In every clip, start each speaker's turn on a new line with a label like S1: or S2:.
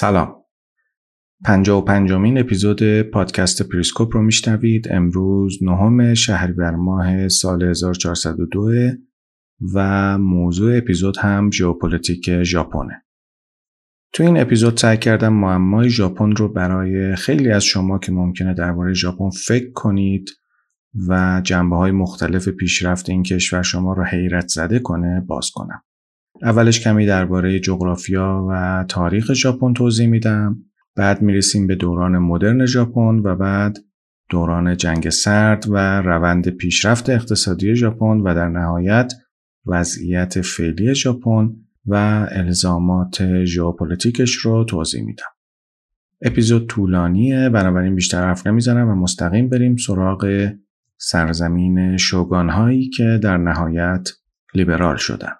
S1: سلام. پنجا و پنجمین اپیزود پادکست پریسکوپ رو میشنوید امروز نهم شهریور ماه سال 1402 و موضوع اپیزود هم ژئوپلیتیک ژاپنه. تو این اپیزود سعی کردم معمای ژاپن رو برای خیلی از شما که ممکنه درباره ژاپن فکر کنید و جنبه های مختلف پیشرفت این کشور شما رو حیرت زده کنه باز کنم. اولش کمی درباره جغرافیا و تاریخ ژاپن توضیح میدم بعد می‌رسیم به دوران مدرن ژاپن و بعد دوران جنگ سرد و روند پیشرفت اقتصادی ژاپن و در نهایت وضعیت فعلی ژاپن و الزامات ژئوپلیتیکش رو توضیح میدم. اپیزود طولانیه بنابراین بیشتر حرف نمی‌زنم و مستقیم بریم سراغ سرزمین شوگان هایی که در نهایت لیبرال شدن.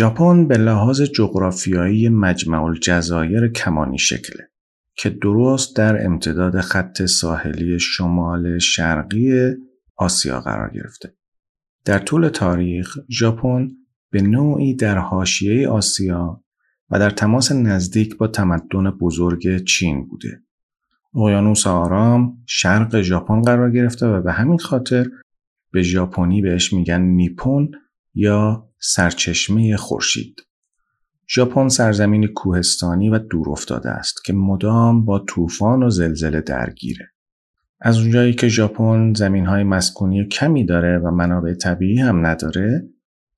S1: ژاپن به لحاظ جغرافیایی مجمع الجزایر کمانی شکله که درست در امتداد خط ساحلی شمال شرقی آسیا قرار گرفته. در طول تاریخ ژاپن به نوعی در حاشیه آسیا و در تماس نزدیک با تمدن بزرگ چین بوده. اقیانوس آرام شرق ژاپن قرار گرفته و به همین خاطر به ژاپنی بهش میگن نیپون یا سرچشمه خورشید. ژاپن سرزمین کوهستانی و دورافتاده است که مدام با طوفان و زلزله درگیره. از اونجایی که ژاپن زمینهای مسکونی کمی داره و منابع طبیعی هم نداره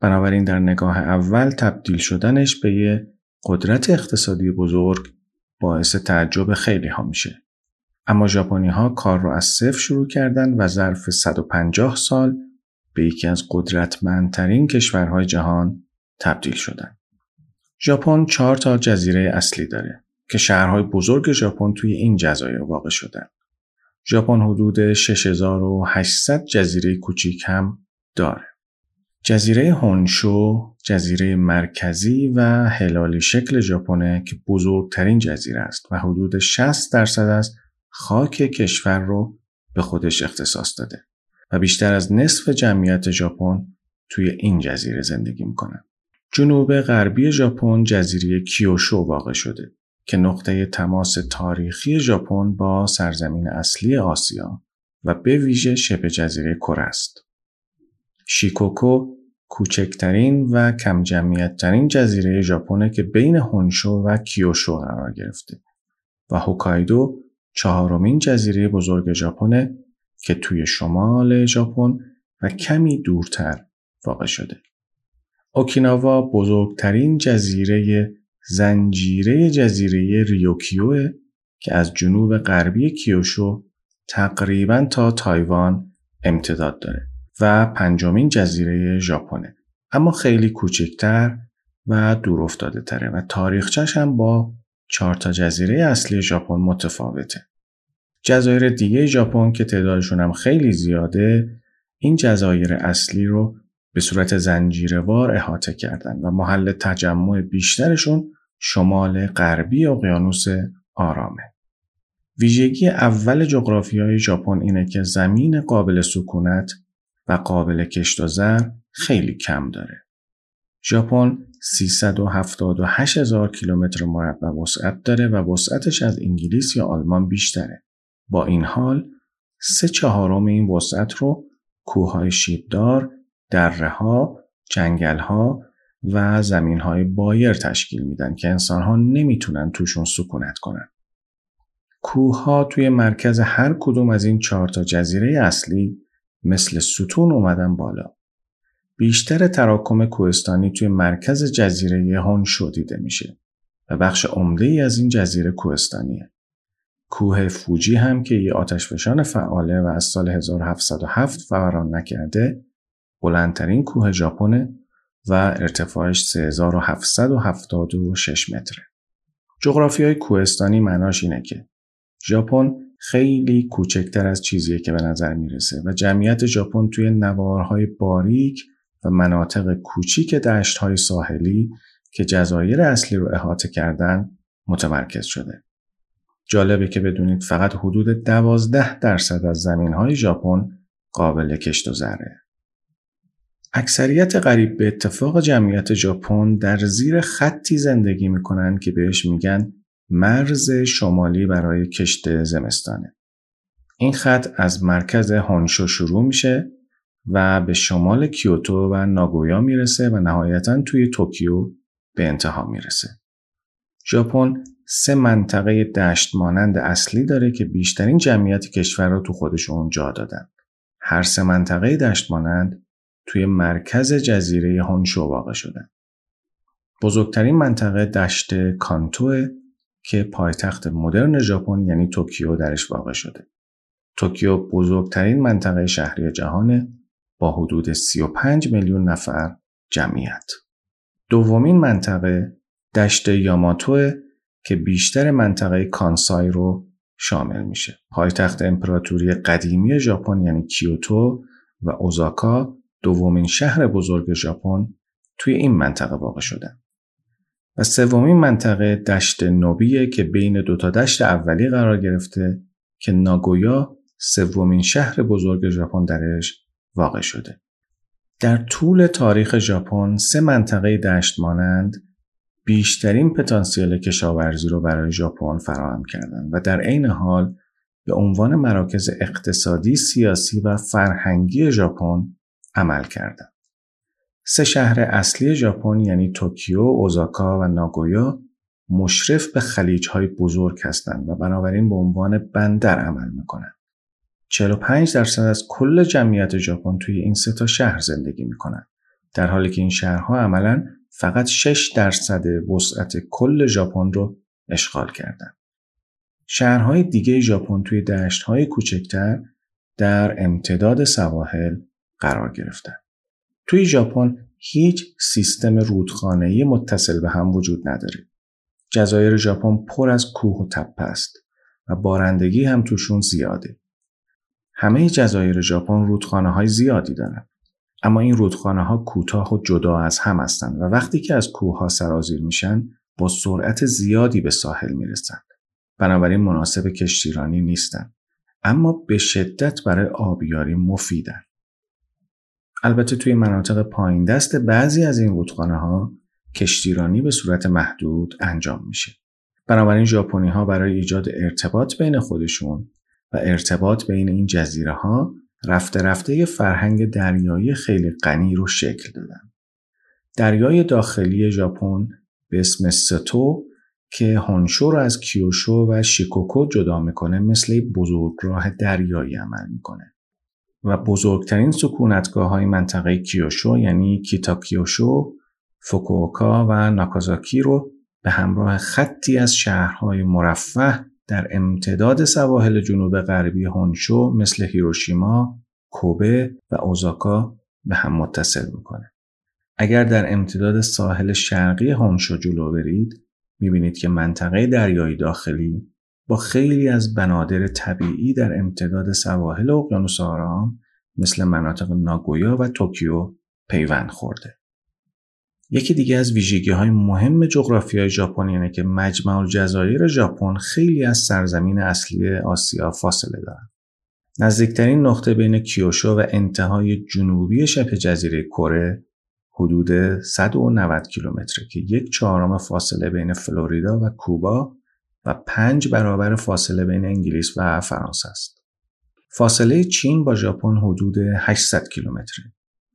S1: بنابراین در نگاه اول تبدیل شدنش به یه قدرت اقتصادی بزرگ باعث تعجب خیلی ها میشه. اما ژاپنی ها کار رو از صفر شروع کردن و ظرف 150 سال به یکی از قدرتمندترین کشورهای جهان تبدیل شدن. ژاپن چهار تا جزیره اصلی داره که شهرهای بزرگ ژاپن توی این جزایر واقع شدن. ژاپن حدود 6800 جزیره کوچیک هم داره. جزیره هونشو جزیره مرکزی و هلالی شکل ژاپنه که بزرگترین جزیره است و حدود 60 درصد از خاک کشور رو به خودش اختصاص داده. و بیشتر از نصف جمعیت ژاپن توی این جزیره زندگی می‌کنن. جنوب غربی ژاپن جزیره کیوشو واقع شده که نقطه تماس تاریخی ژاپن با سرزمین اصلی آسیا و به ویژه شبه جزیره کره است. شیکوکو کوچکترین و کم جمعیت جزیره ژاپنه که بین هونشو و کیوشو قرار گرفته و هوکایدو چهارمین جزیره بزرگ ژاپن که توی شمال ژاپن و کمی دورتر واقع شده. اوکیناوا بزرگترین جزیره زنجیره جزیره ریوکیو که از جنوب غربی کیوشو تقریبا تا تایوان امتداد داره و پنجمین جزیره ژاپنه اما خیلی کوچکتر و دور افتاده تره و تاریخچش هم با چهار تا جزیره اصلی ژاپن متفاوته. جزایر دیگه ژاپن که تعدادشون هم خیلی زیاده این جزایر اصلی رو به صورت زنجیروار احاطه کردن و محل تجمع بیشترشون شمال غربی اقیانوس آرامه. ویژگی اول های ژاپن اینه که زمین قابل سکونت و قابل کشت و زر خیلی کم داره. ژاپن 378 هزار کیلومتر مربع وسعت داره و وسعتش از انگلیس یا آلمان بیشتره. با این حال سه چهارم این وسعت رو کوههای شیبدار، درهها، جنگلها و زمینهای بایر تشکیل میدن که انسانها نمی‌تونن توشون سکونت کنن. کوه توی مرکز هر کدوم از این چهار تا جزیره اصلی مثل ستون اومدن بالا. بیشتر تراکم کوهستانی توی مرکز جزیره هونشو دیده میشه و بخش عمده ای از این جزیره کوهستانیه. کوه فوجی هم که یه آتشفشان فعاله و از سال 1707 فوران نکرده بلندترین کوه ژاپن و ارتفاعش 3776 متره. جغرافی های کوهستانی معناش اینه که ژاپن خیلی کوچکتر از چیزیه که به نظر می‌رسه و جمعیت ژاپن توی نوارهای باریک و مناطق کوچیک دشتهای ساحلی که جزایر اصلی رو احاطه کردن متمرکز شده. جالبه که بدونید فقط حدود 12 درصد از زمینهای ژاپن قابل کشت و زره. اکثریت قریب به اتفاق جمعیت ژاپن در زیر خطی زندگی می‌کنن که بهش میگن مرز شمالی برای کشت زمستانه. این خط از مرکز هونشو شروع میشه و به شمال کیوتو و ناگویا می‌رسه و نهایتا توی توکیو به انتها می‌رسه. ژاپن سه منطقه دشت مانند اصلی داره که بیشترین جمعیت کشور رو تو خودشون جا دادن. هر سه منطقه دشت مانند توی مرکز جزیره هونشو واقع شدن. بزرگترین منطقه دشت کانتوه که پایتخت مدرن ژاپن یعنی توکیو درش واقع شده. توکیو بزرگترین منطقه شهری جهانه با حدود 35 میلیون نفر جمعیت. دومین منطقه دشت یاماتو که بیشتر منطقه کانسای رو شامل میشه. پایتخت امپراتوری قدیمی ژاپن یعنی کیوتو و اوزاکا دومین شهر بزرگ ژاپن توی این منطقه واقع شدن. و سومین منطقه دشت نوبیه که بین دو تا دشت اولی قرار گرفته که ناگویا سومین شهر بزرگ ژاپن درش واقع شده. در طول تاریخ ژاپن سه منطقه دشت مانند بیشترین پتانسیل کشاورزی رو برای ژاپن فراهم کردند و در عین حال به عنوان مراکز اقتصادی، سیاسی و فرهنگی ژاپن عمل کردند. سه شهر اصلی ژاپن یعنی توکیو، اوزاکا و ناگویا مشرف به های بزرگ هستند و بنابراین به عنوان بندر عمل می‌کنند. 45 درصد از کل جمعیت ژاپن توی این سه تا شهر زندگی می‌کنند. در حالی که این شهرها عملا فقط 6 درصد وسعت کل ژاپن رو اشغال کردند. شهرهای دیگه ژاپن توی دشتهای کوچکتر در امتداد سواحل قرار گرفتند. توی ژاپن هیچ سیستم رودخانه‌ای متصل به هم وجود نداره. جزایر ژاپن پر از کوه و تپه است و بارندگی هم توشون زیاده. همه جزایر ژاپن رودخانه های زیادی دارن. اما این رودخانه ها کوتاه و جدا از هم هستند و وقتی که از کوه ها سرازیر میشن با سرعت زیادی به ساحل می‌رسند. بنابراین مناسب کشتیرانی نیستند. اما به شدت برای آبیاری مفیدن. البته توی مناطق پایین دست بعضی از این رودخانه ها کشتیرانی به صورت محدود انجام میشه. بنابراین ژاپنی ها برای ایجاد ارتباط بین خودشون و ارتباط بین این جزیره ها رفته رفته یه فرهنگ دریایی خیلی غنی رو شکل دادن. دریای داخلی ژاپن به اسم ستو که هونشو رو از کیوشو و شیکوکو جدا می‌کنه مثل بزرگراه دریایی عمل می‌کنه. و بزرگترین سکونتگاه های منطقه کیوشو یعنی کیتاکیوشو، فوکوکا و ناکازاکی رو به همراه خطی از شهرهای مرفه در امتداد سواحل جنوب غربی هونشو مثل هیروشیما، کوبه و اوزاکا به هم متصل می‌کنه. اگر در امتداد ساحل شرقی هونشو جلو برید می‌بینید که منطقه دریایی داخلی با خیلی از بنادر طبیعی در امتداد سواحل اقیانوس آرام مثل مناطق ناگویا و توکیو پیوند خورده. یکی دیگه از ویژگی های مهم جغرافیای ژاپن اینه که مجمع الجزایر ژاپن خیلی از سرزمین اصلی آسیا فاصله دارن. نزدیکترین نقطه بین کیوشو و انتهای جنوبی شبه جزیره کره حدود 190 کیلومتره که یک چهارم فاصله بین فلوریدا و کوبا و پنج برابر فاصله بین انگلیس و فرانسه است. فاصله چین با ژاپن حدود 800 کیلومتره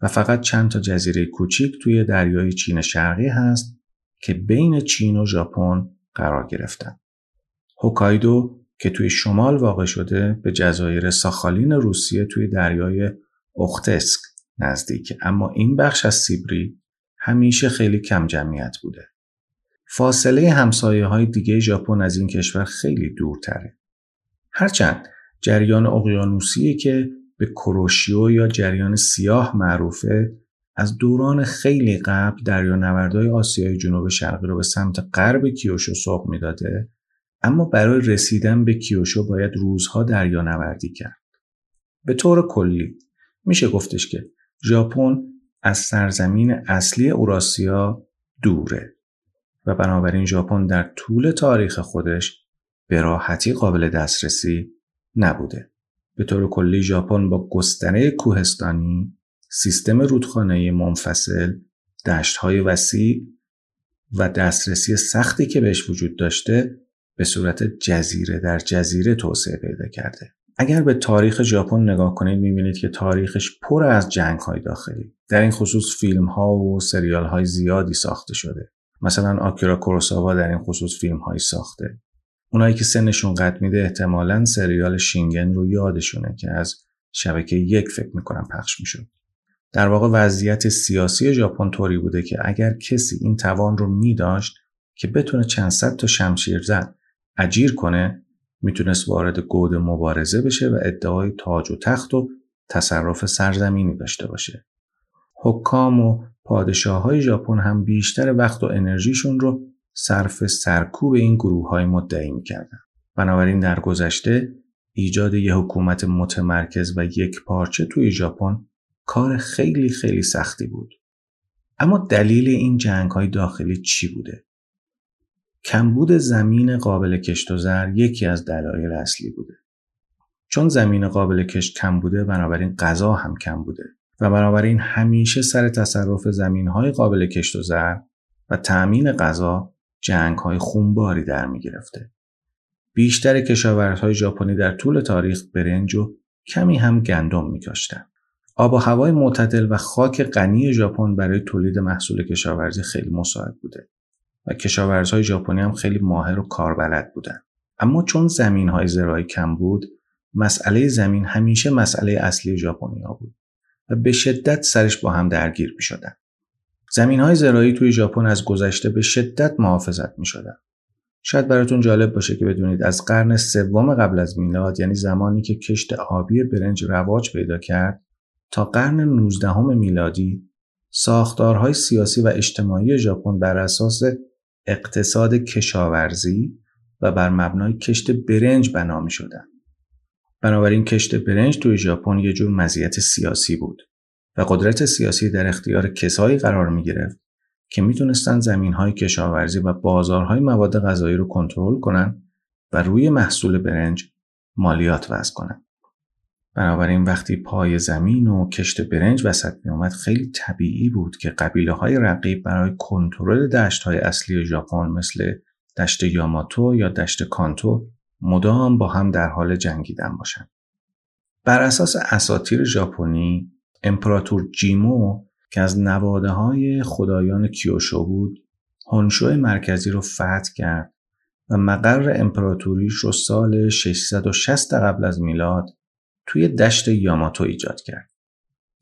S1: و فقط چند تا جزیره کوچیک توی دریای چین شرقی هست که بین چین و ژاپن قرار گرفتن. هوکایدو که توی شمال واقع شده به جزایر ساخالین روسیه توی دریای اختسک نزدیکه اما این بخش از سیبری همیشه خیلی کم جمعیت بوده. فاصله همسایه های دیگه ژاپن از این کشور خیلی دورتره. هرچند جریان اقیانوسی که به کروشیو یا جریان سیاه معروفه از دوران خیلی قبل دریانوردهای آسیای جنوب شرقی رو به سمت غرب کیوشو سوق می‌داده اما برای رسیدن به کیوشو باید روزها دریانوردی کرد. به طور کلی میشه گفتش که ژاپن از سرزمین اصلی اوراسیا دوره و بنابراین ژاپن در طول تاریخ خودش به راحتی قابل دسترسی نبوده. به طور کلی ژاپن با گستره کوهستانی، سیستم رودخانه منفصل، دشتهای وسیع و دسترسی سختی که بهش وجود داشته به صورت جزیره در جزیره توسعه پیدا کرده. اگر به تاریخ ژاپن نگاه کنید می‌بینید که تاریخش پر از جنگ های داخلی. در این خصوص فیلم ها و سریال های زیادی ساخته شده. مثلا آکیرا کوروساوا در این خصوص فیلم هایی ساخته. اونایی که سنشون قد میده احتمالا سریال شینگن رو یادشونه که از شبکه یک فکر می‌کنم پخش می‌شد. در واقع وضعیت سیاسی ژاپن طوری بوده که اگر کسی این توان رو می که بتونه چند صد تا شمشیر زن اجیر کنه می‌تونست وارد گود مبارزه بشه و ادعای تاج و تخت و تصرف سرزمینی داشته باشه. حکام و پادشاه های ژاپن هم بیشتر وقت و انرژیشون رو صرف سرکوب این گروه های مدعی می‌کردن. بنابراین در گذشته ایجاد یه حکومت متمرکز و یک پارچه توی ژاپن کار خیلی خیلی سختی بود. اما دلیل این جنگ های داخلی چی بوده؟ کمبود زمین قابل کشت و زر یکی از دلایل اصلی بوده. چون زمین قابل کشت کم بوده بنابراین غذا هم کم بوده و بنابراین همیشه سر تصرف زمین های قابل کشت و زر و تأمین غذا جنگ های خونباری در می گرفته. بیشتر کشاورزهای ژاپنی در طول تاریخ برنج و کمی هم گندم می کاشتن. آب و هوای معتدل و خاک غنی ژاپن برای تولید محصول کشاورزی خیلی مساعد بوده. و کشاورزهای ژاپنی هم خیلی ماهر و کاربلد بودن اما چون زمین های زراعی کم بود مسئله زمین همیشه مسئله اصلی ژاپنیا بود و به شدت سرش با هم درگیر می. زمین های زراعی توی ژاپن از گذشته به شدت محافظت می شدن. شاید براتون جالب باشه که بدونید از قرن سوم قبل از میلاد یعنی زمانی که کشت آبی برنج رواج پیدا کرد تا قرن 19 میلادی ساختارهای سیاسی و اجتماعی ژاپن بر اساس اقتصاد کشاورزی و بر مبنای کشت برنج بنا می شدن. بنابراین کشت برنج توی ژاپن یه جور مزیت سیاسی بود و قدرت سیاسی در اختیار کسایی قرار می گرفت که می‌تونستن زمین های کشاورزی و بازارهای مواد غذایی رو کنترل کنن و روی محصول برنج مالیات وضع کنن. بنابراین وقتی پای زمین و کشت برنج وسط می اومد خیلی طبیعی بود که قبیله های رقیب برای کنترل دشت های اصلی ژاپن مثل دشت یاماتو یا دشت کانتو مدام با هم در حال جنگیدن باشند. بر اساس اساطیر ژاپنی امپراتور جیمو که از نواده های خدایان کیوشو بود هونشو مرکزی رو فتح کرد و مقر امپراتوریش رو سال 660 قبل از میلاد توی دشت یاماتو ایجاد کرد.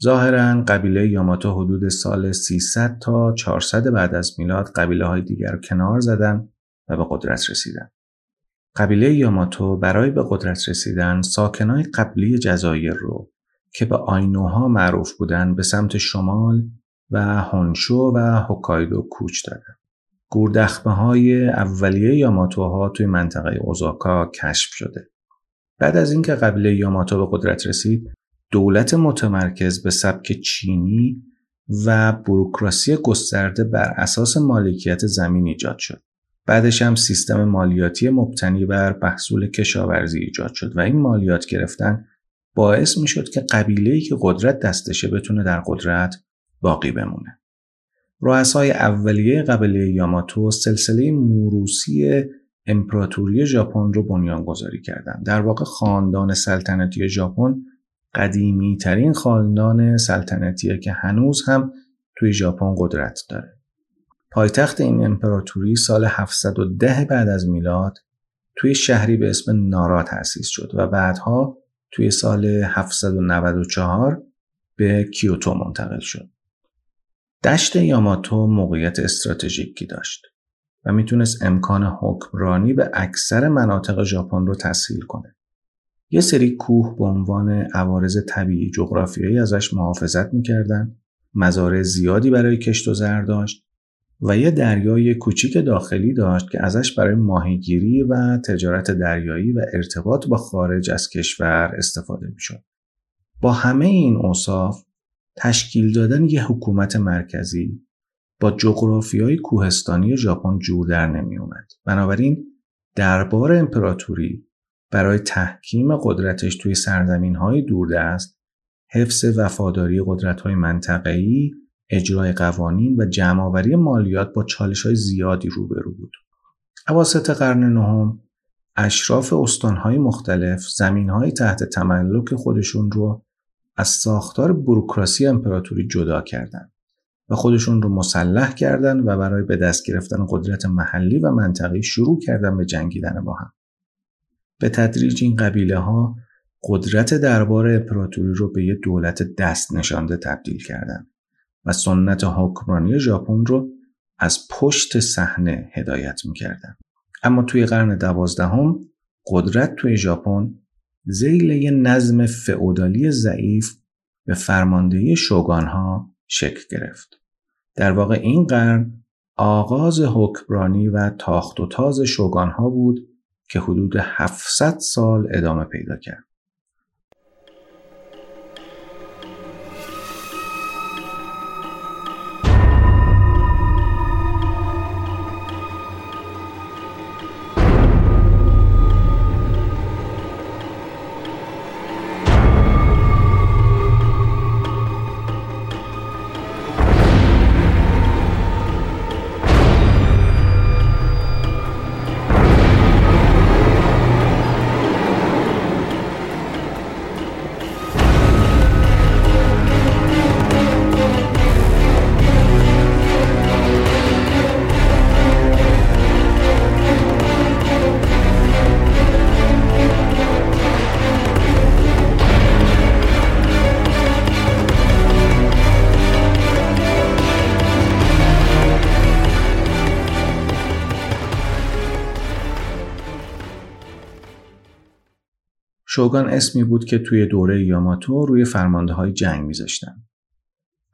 S1: ظاهرا قبیله یاماتو حدود سال 300 تا 400 بعد از میلاد قبیله های دیگر رو کنار زدن و به قدرت رسیدن. قبیله یاماتو برای به قدرت رسیدن ساکنای قبلی جزایر رو که به آینوها معروف بودن به سمت شمال و هونشو و هوکایدو کوچ دادن. گوردخمه های اولیه یاماتوها توی منطقه اوزاکا کشف شده. بعد از اینکه قبیله یاماتو به قدرت رسید، دولت متمرکز به سبک چینی و بروکراسی گسترده بر اساس مالکیت زمین ایجاد شد. بعدش هم سیستم مالیاتی مبتنی بر محصول کشاورزی ایجاد شد و این مالیات گرفتن باعث می شد که قبیله که قدرت دستشه بتونه در قدرت باقی بمونه. رؤسای اولیه قبیله یاماتو سلسله موروسی امپراتوری ژاپن رو بنیان گذاری کردند. در واقع خاندان سلطنتی ژاپن قدیمی ترین خاندان سلطنتیه که هنوز هم توی ژاپن قدرت داره. پایتخت این امپراتوری سال 710 بعد از میلاد توی شهری به اسم نارا تأسیس شد و بعدها توی سال 794 به کیوتو منتقل شد. دشت یاماتو موقعیت استراتژیکی داشت و می‌تونست امکان حکمرانی به اکثر مناطق ژاپن رو تسهیل کنه. یه سری کوه به عنوان عوارض طبیعی جغرافیایی ازش محافظت می‌کردن، مزارع زیادی برای کشت و زر داشت و یه دریای کوچیک داخلی داشت که ازش برای ماهیگیری و تجارت دریایی و ارتباط با خارج از کشور استفاده می‌شد. با همه این اوصاف تشکیل دادن یه حکومت مرکزی با جغرافیای کوهستانی ژاپن جور در نمی اومد. بنابراین دربار امپراتوری برای تحکیم قدرتش توی سرزمین های دوردست حفظ وفاداری قدرت های منطقه‌ای اجرای قوانین و جمعآوری مالیات با چالش های زیادی روبرو بود. اواسط قرن نهم اشراف استانهای مختلف زمینهای تحت تملک خودشون رو از ساختار بروکراسی امپراتوری جدا کردند و خودشون رو مسلح کردند و برای به دست گرفتن قدرت محلی و منطقی شروع کردن به جنگیدن با هم. به تدریج این قبیله ها قدرت دربار امپراتوری رو به یه دولت دست نشانده تبدیل کردند و سنت حکمرانی ژاپن رو از پشت صحنه هدایت می‌کردن. اما توی قرن دوازدهم قدرت توی ژاپن زیل یه نظم فعودالی ضعیف به فرماندهی شوگانها شکل گرفت. در واقع این قرن آغاز حکمرانی و تاخت و تاز شوگانها بود که حدود 700 سال ادامه پیدا کرد. شوگان اسمی بود که توی دوره یاماتو روی فرمانده های جنگ میذاشتن.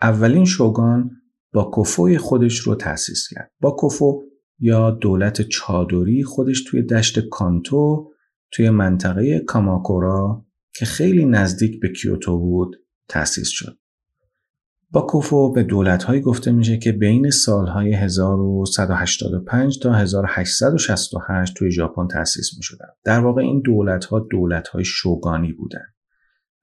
S1: اولین شوگان با کفوی خودش رو تأسیس کرد. با کفو یا دولت چادری خودش توی دشت کانتو توی منطقه کاماکورا که خیلی نزدیک به کیوتو بود تأسیس شد. با کوفو به دولت‌هایی گفته میشه که بین سالهای 1185 تا 1868 توی ژاپن تأسیس می شدن. در واقع این دولت‌ها دولت‌های شوگانی بودند.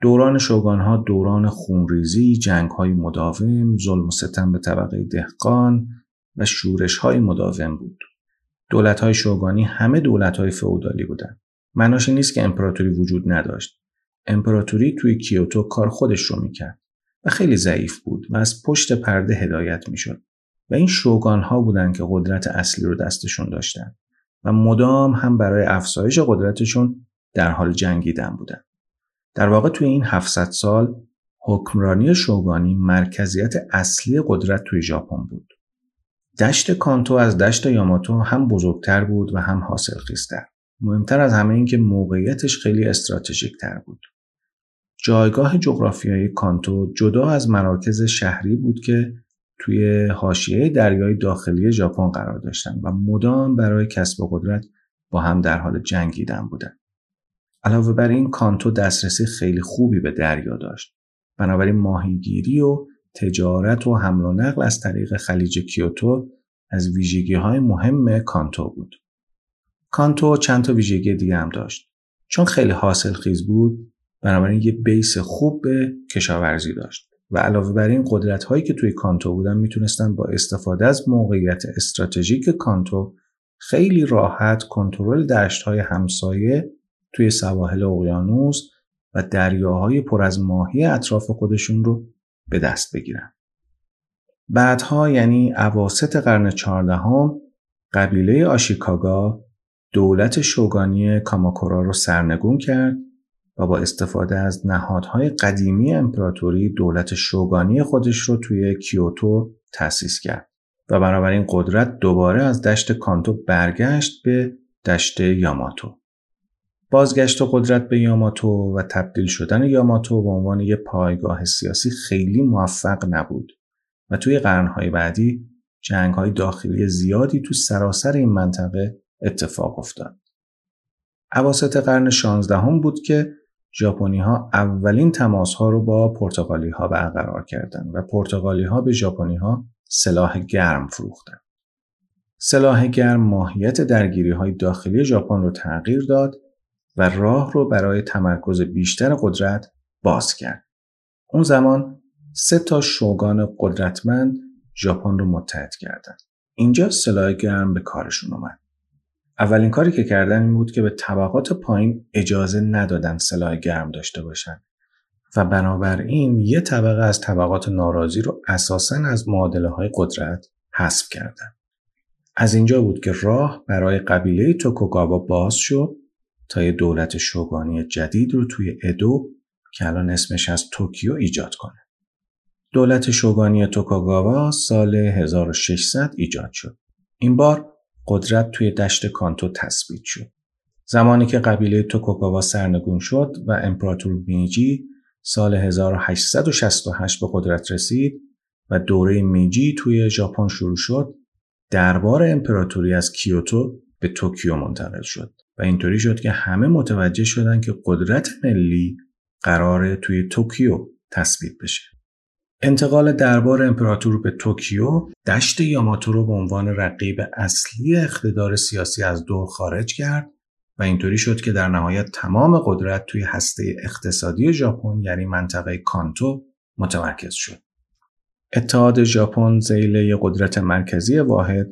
S1: دوران شوگانها دوران خونریزی، جنگ‌های مداوم، ظلم و ستم به طبقه دهقان و شورش‌های مداوم بود. دولت‌های شوگانی همه دولت‌های فئودالی بودند. معناش نیست که امپراتوری وجود نداشت. امپراتوری توی کیوتو کار خودش رو می‌کرد. و خیلی ضعیف بود و از پشت پرده هدایت می‌شد. و این شوگان ها بودند که قدرت اصلی رو دستشون داشتن و مدام هم برای افزایش قدرتشون در حال جنگیدن بودن. در واقع توی این 700 سال حکمرانی شوگانی مرکزیت اصلی قدرت توی ژاپن بود. دشت کانتو از دشت یاماتو هم بزرگتر بود و هم حاصل خیزتر مهمتر از همه این که موقعیتش خیلی استراتژیک تر بود. جایگاه جغرافیایی کانتو جدا از مراکز شهری بود که توی حاشیه دریای داخلی ژاپن قرار داشتن و مدام برای کسب قدرت با هم در حال جنگیدن بودن. علاوه بر این کانتو دسترسی خیلی خوبی به دریا داشت. بنابراین ماهیگیری و تجارت و حمل و نقل از طریق خلیج کیوتو از ویژگی های مهم کانتو بود. کانتو چند تا ویژگی دیگه هم داشت. چون خیلی حاصل خیز بود بنابراین یه بیس خوب به کشاورزی داشت و علاوه بر این قدرت هایی که توی کانتو بودن می‌تونستن با استفاده از موقعیت استراتژیک کانتو خیلی راحت کنترل دشت های همسایه توی سواحل اقیانوس و دریاهای پر از ماهی اطراف خودشون رو به دست بگیرن. بعدها یعنی عواست قرن چهاردهم قبیله آشیکاگا دولت شوگانی کاماکورا رو سرنگون کرد و با استفاده از نهادهای قدیمی امپراتوری دولت شوگانی خودش رو توی کیوتو تأسیس کرد و بنابراین قدرت دوباره از دشت کانتو برگشت به دشت یاماتو. بازگشت قدرت به یاماتو و تبدیل شدن یاماتو به عنوان یک پایگاه سیاسی خیلی موفق نبود و توی قرنهای بعدی جنگهای داخلی زیادی تو سراسر این منطقه اتفاق افتاد. عواسط قرن 16 هم بود که ژاپنی ها اولین تماس ها رو با پرتغالی ها برقرار کردند و پرتغالی ها به ژاپنی ها سلاح گرم فروختند. سلاح گرم ماهیت درگیری های داخلی ژاپن رو تغییر داد و راه رو برای تمرکز بیشتر قدرت باز کرد. اون زمان سه تا شوگان قدرتمند ژاپن رو متحد کردند. اینجا سلاح گرم به کارشون اومد. اولین کاری که کردن این بود که به طبقات پایین اجازه ندادن سلاح گرم داشته باشند و بنابراین یه طبقه از طبقات ناراضی رو اساسا از معادله های قدرت حذف کردن. از اینجا بود که راه برای قبیله توکوگاوا باز شد تا یه دولت شوگانی جدید رو توی ادو که الان اسمش از توکیو ایجاد کنه. دولت شوگانی توکوگاوا سال 1600 ایجاد شد. این بار قدرت توی دشت کانتو تثبیت شد. زمانی که قبیله توکوگاوا سرنگون شد و امپراتور میجی سال 1868 به قدرت رسید و دوره میجی توی ژاپن شروع شد دربار امپراتوری از کیوتو به توکیو منتقل شد و اینطوری شد که همه متوجه شدن که قدرت ملی قراره توی توکیو تثبیت بشه انتقال دربار امپراتور به توکیو دشت یاماتو رو به عنوان رقیب اصلی اقتدار سیاسی از دور خارج کرد و اینطوری شد که در نهایت تمام قدرت توی هسته اقتصادی ژاپن یعنی منطقه کانتو متمرکز شد. اتحاد ژاپن زیل قدرت مرکزی واحد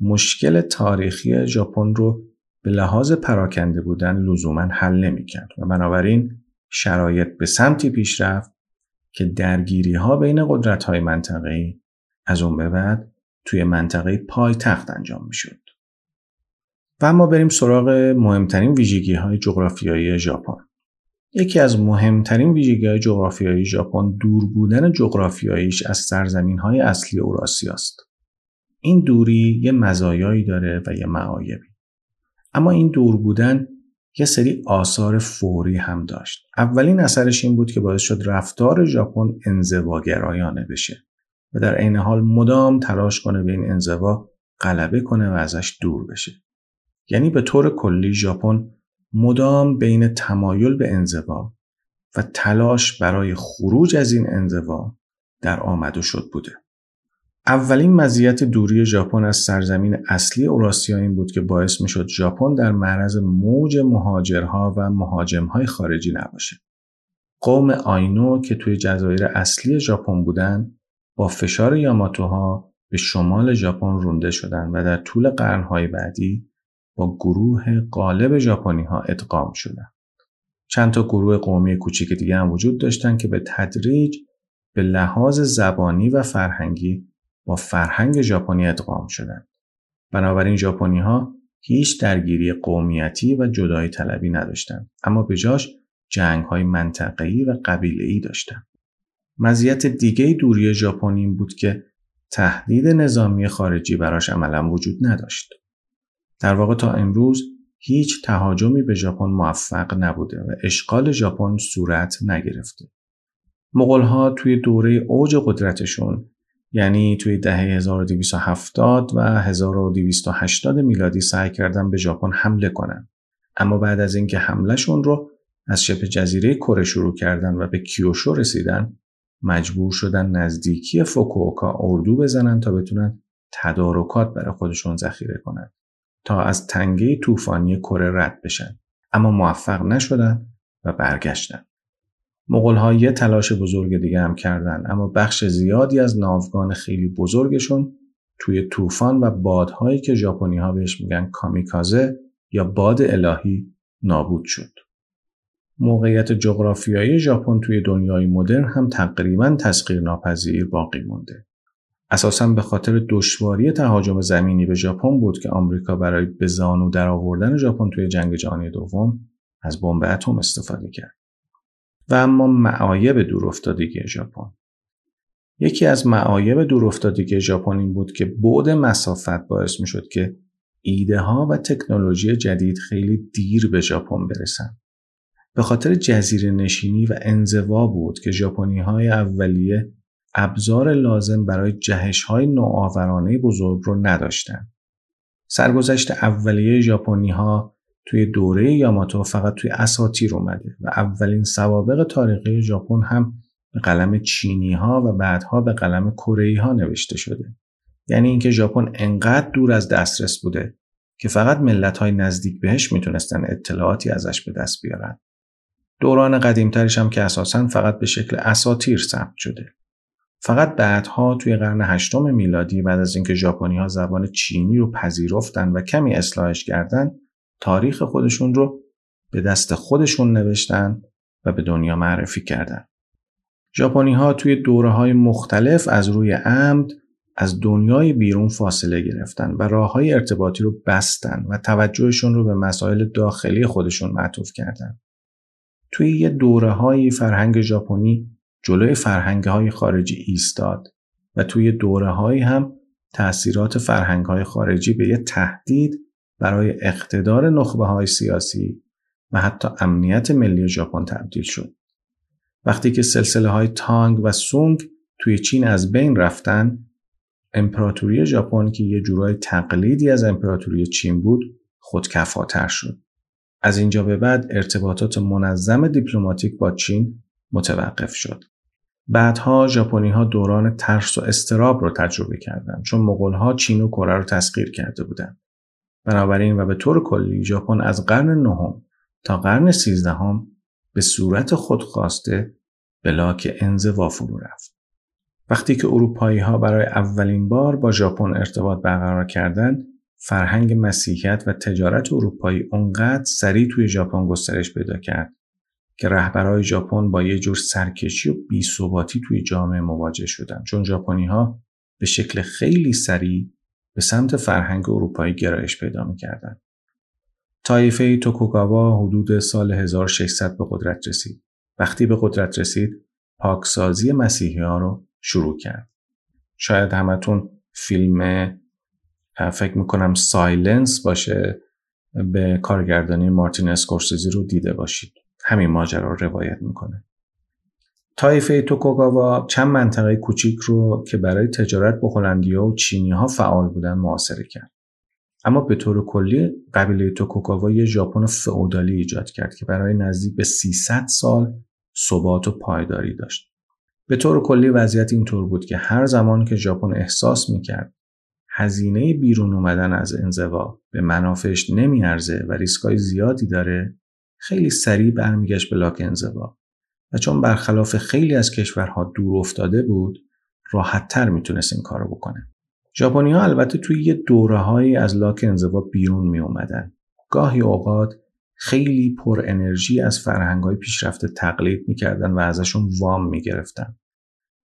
S1: مشکل تاریخی ژاپن رو به لحاظ پراکنده بودن لزوما حل نمی‌کرد و بنابراین شرایط به سمتی پیش رفت که درگیری ها بین قدرت های منطقه از اون به بعد توی منطقه پای تخت انجام می شد. و اما بریم سراغ مهمترین ویژگی های جغرافیایی ژاپن. یکی از مهمترین ویژگی های جغرافیایی ژاپن دور بودن جغرافیاییش از سرزمین های اصلی اوراسیا است. این دوری یه مزایایی داره و یه معایبی. اما این دور بودن یه سری آثار فوری هم داشت. اولین اثرش این بود که باعث شد رفتار ژاپن انزواگرایانه بشه و در عین حال مدام تلاش کنه به این انزوا غلبه کنه و ازش دور بشه. یعنی به طور کلی ژاپن مدام بین تمایل به انزوا و تلاش برای خروج از این انزوا در آمد و شد بوده. اولین مزیت دوری ژاپن از سرزمین اصلی اوراسیا این بود که باعث می‌شد ژاپن در معرض موج مهاجرها و مهاجمهای خارجی نباشه. قوم آینو که توی جزایر اصلی ژاپن بودند با فشار یاماتوها به شمال ژاپن رونده شدند و در طول قرنهای بعدی با گروه غالب ژاپنی ها ادغام شدند. چند تا گروه قومی کوچیک دیگه هم وجود داشتند که به تدریج به لحاظ زبانی و فرهنگی با فرهنگ ژاپنی ادغام شدند. بنابراین ژاپنی ها هیچ درگیری قومیتی و جدایی طلبی نداشتند اما به جاش جنگ های منطقه‌ای و قبیله‌ای داشتند. مزیت دیگه دوری ژاپن این بود که تهدید نظامی خارجی براش عملا وجود نداشت. در واقع تا امروز هیچ تهاجمی به ژاپن موفق نبوده و اشغال ژاپن صورت نگرفته. مغولها توی دوره اوج قدرتشون یعنی توی دهه 1270 و 1280 میلادی سعی کردن به ژاپن حمله کنن. اما بعد از اینکه حملهشون رو از شبه جزیره کره شروع کردن و به کیوشو رسیدن مجبور شدن نزدیکی فوکوکا اردو بزنن تا بتونن تدارکات برای خودشون ذخیره کنن تا از تنگه طوفانی کره رد بشن. اما موفق نشدن و برگشتن. ها یه تلاش بزرگ دیگه هم کردن اما بخش زیادی از ناوگان خیلی بزرگشون توی طوفان و بادهایی که ژاپنی ها بهش میگن کامیکازه یا باد الهی نابود شد. موقعیت جغرافیایی ژاپن توی دنیای مدرن هم تقریبا تسخیر ناپذیر باقی مونده. اساسا به خاطر دشواری تهاجم زمینی به ژاپن بود که آمریکا برای به زانو درآوردن ژاپن توی جنگ جهانی دوم از بمب اتم استفاده کرد. و اما معایب دورافتادگی ژاپن یکی از معایب دورافتادگی ژاپن این بود که بعد مسافت باعث می شد که ایده ها و تکنولوژی جدید خیلی دیر به ژاپن برسن. به خاطر جزیره نشینی و انزوا بود که ژاپنی های اولیه ابزار لازم برای جهش های نوآورانه بزرگ رو نداشتند. سرگذشت اولیه ژاپنی ها توی دوره یاماتو فقط توی اساتیر اومده و اولین سوابق تاریخی ژاپن هم به قلم چینی ها و بعدها به قلم کره ها نوشته شده. یعنی اینکه ژاپن انقدر دور از دسترس بوده که فقط ملت های نزدیک بهش می‌تونستن اطلاعاتی ازش به دست بیارن. دوران قدیمترش هم که اساسا فقط به شکل اساتیر ثبت شده. فقط بعدها توی قرن هشتم میلادی بعد از اینکه ژاپنی ها زبان چینی رو پذیرفتن و کمی اصلاحش کردن تاریخ خودشون رو به دست خودشون نوشتن و به دنیا معرفی کردن. ژاپنی ها توی دوره های مختلف از روی عمد از دنیای بیرون فاصله گرفتن و راه های ارتباطی رو بستن و توجهشون رو به مسائل داخلی خودشون معطوف کردن. توی یه دوره های فرهنگ ژاپنی جلوی فرهنگ های خارجی ایستاد و توی دوره های هم تأثیرات فرهنگ های خارجی به یه تهدید برای اقتدار نخبه های سیاسی و حتی امنیت ملی ژاپن تبدیل شد. وقتی که سلسله های تانگ و سونگ توی چین از بین رفتن، امپراتوری ژاپن که یه جورای تقلیدی از امپراتوری چین بود، خودکفاتر شد. از اینجا به بعد ارتباطات منظم دیپلماتیک با چین متوقف شد. بعدها ژاپنی ها دوران ترس و استراب رو تجربه کردند چون مغول ها چین و کره رو تسخیر کرده بودند. بنابراین و به طور کلی ژاپن از قرن نهم تا قرن سیزدهم به صورت خودخواسته به لاک انزوا فرو رفت. وقتی که اروپایی ها برای اولین بار با ژاپن ارتباط برقرار کردند، فرهنگ مسیحیت و تجارت اروپایی اونقدر سریع توی ژاپن گسترش پیدا کرد که رهبرهای ژاپن با یه جور سرکشی و بیثباتی توی جامعه مواجه شدند چون ژاپنی ها به شکل خیلی سریع به سمت فرهنگ اروپایی گرایش پیدا می‌کردند. طایفه توکوگاوا حدود سال 1600 به قدرت رسید. وقتی به قدرت رسید، پاکسازی مسیحی ها رو شروع کرد. شاید همتون فیلم فکر می‌کنم Silence باشه به کارگردانی مارتین اسکورسیزی رو دیده باشید. همین ماجرا رو روایت می‌کنه. تایفه توکوگاوا چند منطقه کوچیک رو که برای تجارت با هلندیا و چینی ها فعال بودن معاصره کرد. اما به طور کلی قبیله توکوگاوا یه ژاپن فئودالی ایجاد کرد که برای نزدیک به 300 سال ثبات و پایداری داشت. به طور کلی وضعیت اینطور بود که هر زمان که ژاپن احساس می‌کرد هزینه بیرون اومدن از انزوا به منافعش نمیارزه و ریسکای زیادی داره خیلی سریع برمیگشت به لاک انزوا چون برخلاف خیلی از کشورها دور افتاده بود راحتتر می‌تونست این کارو بکنه. ژاپنی البته توی یه دوره هایی از لاک انزوا بیرون می اومدن. گاهی اوقات خیلی پر انرژی از فرهنگ های پیشرفته تقلید می‌کردن و ازشون وام می‌گرفتن.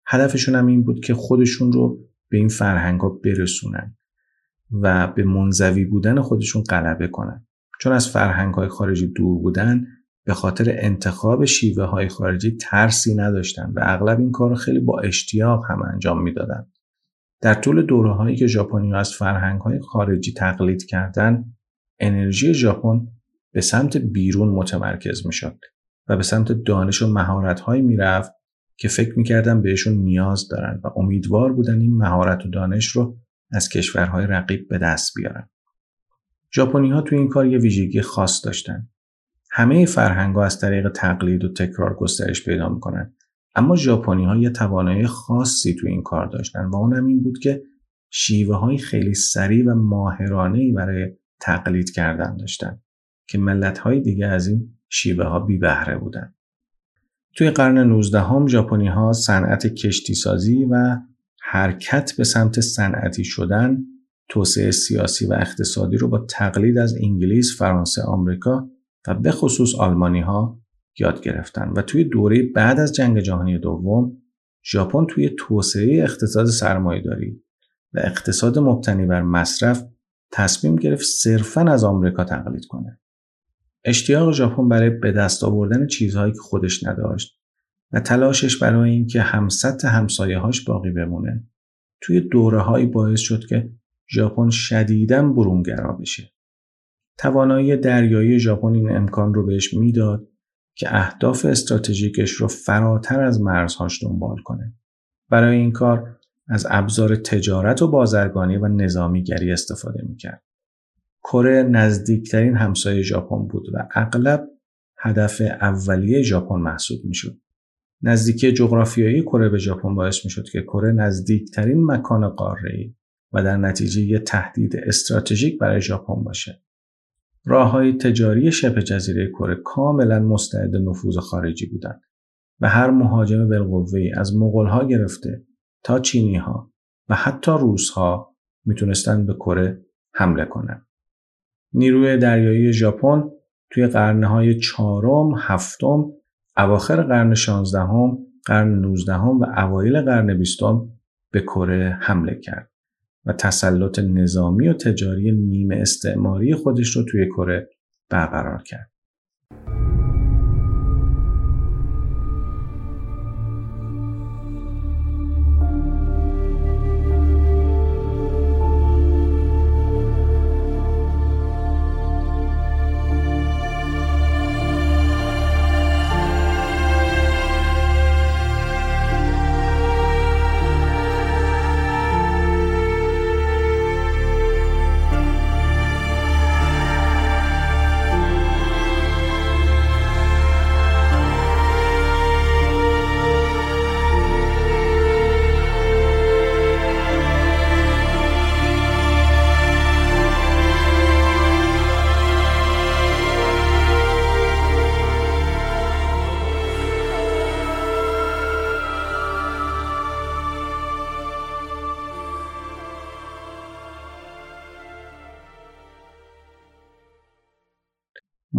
S1: هدفشون هم این بود که خودشون رو به این فرهنگ ها برسونن و به منزوی بودن خودشون غلبه کنن. چون از فرهنگ های خارجی دور بودن به خاطر انتخاب شیوه های خارجی ترسی نداشتند و اغلب این کار خیلی با اشتیاق هم انجام می‌دادند. در طول دوره هایی که ژاپنی از فرهنگ های خارجی تقلید کردند، انرژی ژاپن به سمت بیرون متمرکز می شد و به سمت دانش و مهارت هایی می رفت که فکر می‌کردن بهشون نیاز دارن و امیدوار بودن این مهارت و دانش رو از کشورهای رقیب به دست بیارن. ژاپنی ها تو این کار یه ویژگی خاص داشتن. همه فرهنگ ها از طریق تقلید و تکرار گسترش پیدا می‌کنن. اما ژاپنی ها یه توانایی خاصی تو این کار داشتن و اونم این بود که شیوه های خیلی سریع و ماهرانه برای تقلید کردن داشتن که ملت های دیگه از این شیوه ها بی بهره بودن. توی قرن 19 هم ژاپنی ها صنعت کشتی سازی و حرکت به سمت صنعتی شدن توسعه سیاسی و اقتصادی رو با تقلید از انگلیس، فرانسه، آمریکا و به خصوص آلمانی ها یاد گرفتن و توی دوره بعد از جنگ جهانی دوم ژاپن توی توسعه اقتصاد سرمایهداری و اقتصاد مبتنی بر مصرف تصمیم گرفت صرفا از آمریکا تقلید کنه. اشتیاق ژاپن برای به دست آوردن چیزهایی که خودش نداشت و تلاشش برای اینکه همسط همسایه‌هاش باقی بمونه توی دوره باعث شد که ژاپن شدیداً برونگرا بشه. توانایی دریایی ژاپن این امکان رو بهش می‌داد که اهداف استراتژیکش رو فراتر از مرزهاش دنبال کنه. برای این کار از ابزار تجارت و بازرگانی و نظامیگری استفاده می‌کرد. کره نزدیکترین همسایه ژاپن بود و اغلب هدف اولیه ژاپن محسوب می‌شد. نزدیکی جغرافیایی کره به ژاپن باعث می‌شد که کره نزدیکترین مکان قاره‌ای و در نتیجه یه تهدید استراتژیک برای ژاپن باشه. راه های تجاری شبه جزیره کره کاملا مستعد نفوذ خارجی بودند و هر مهاجم بالقوه از ها گرفته تا چینی ها و حتی روس ها می‌تونستند به کره حمله کنند. نیروی دریایی ژاپن توی قرنهای چهارم، هفتم، اواخر قرن شانزدهم، قرن نوزدهم و اوایل قرن بیستم به کره حمله کرد و تسلط نظامی و تجاری نیمه استعماری خودش رو توی کره برقرار کرد.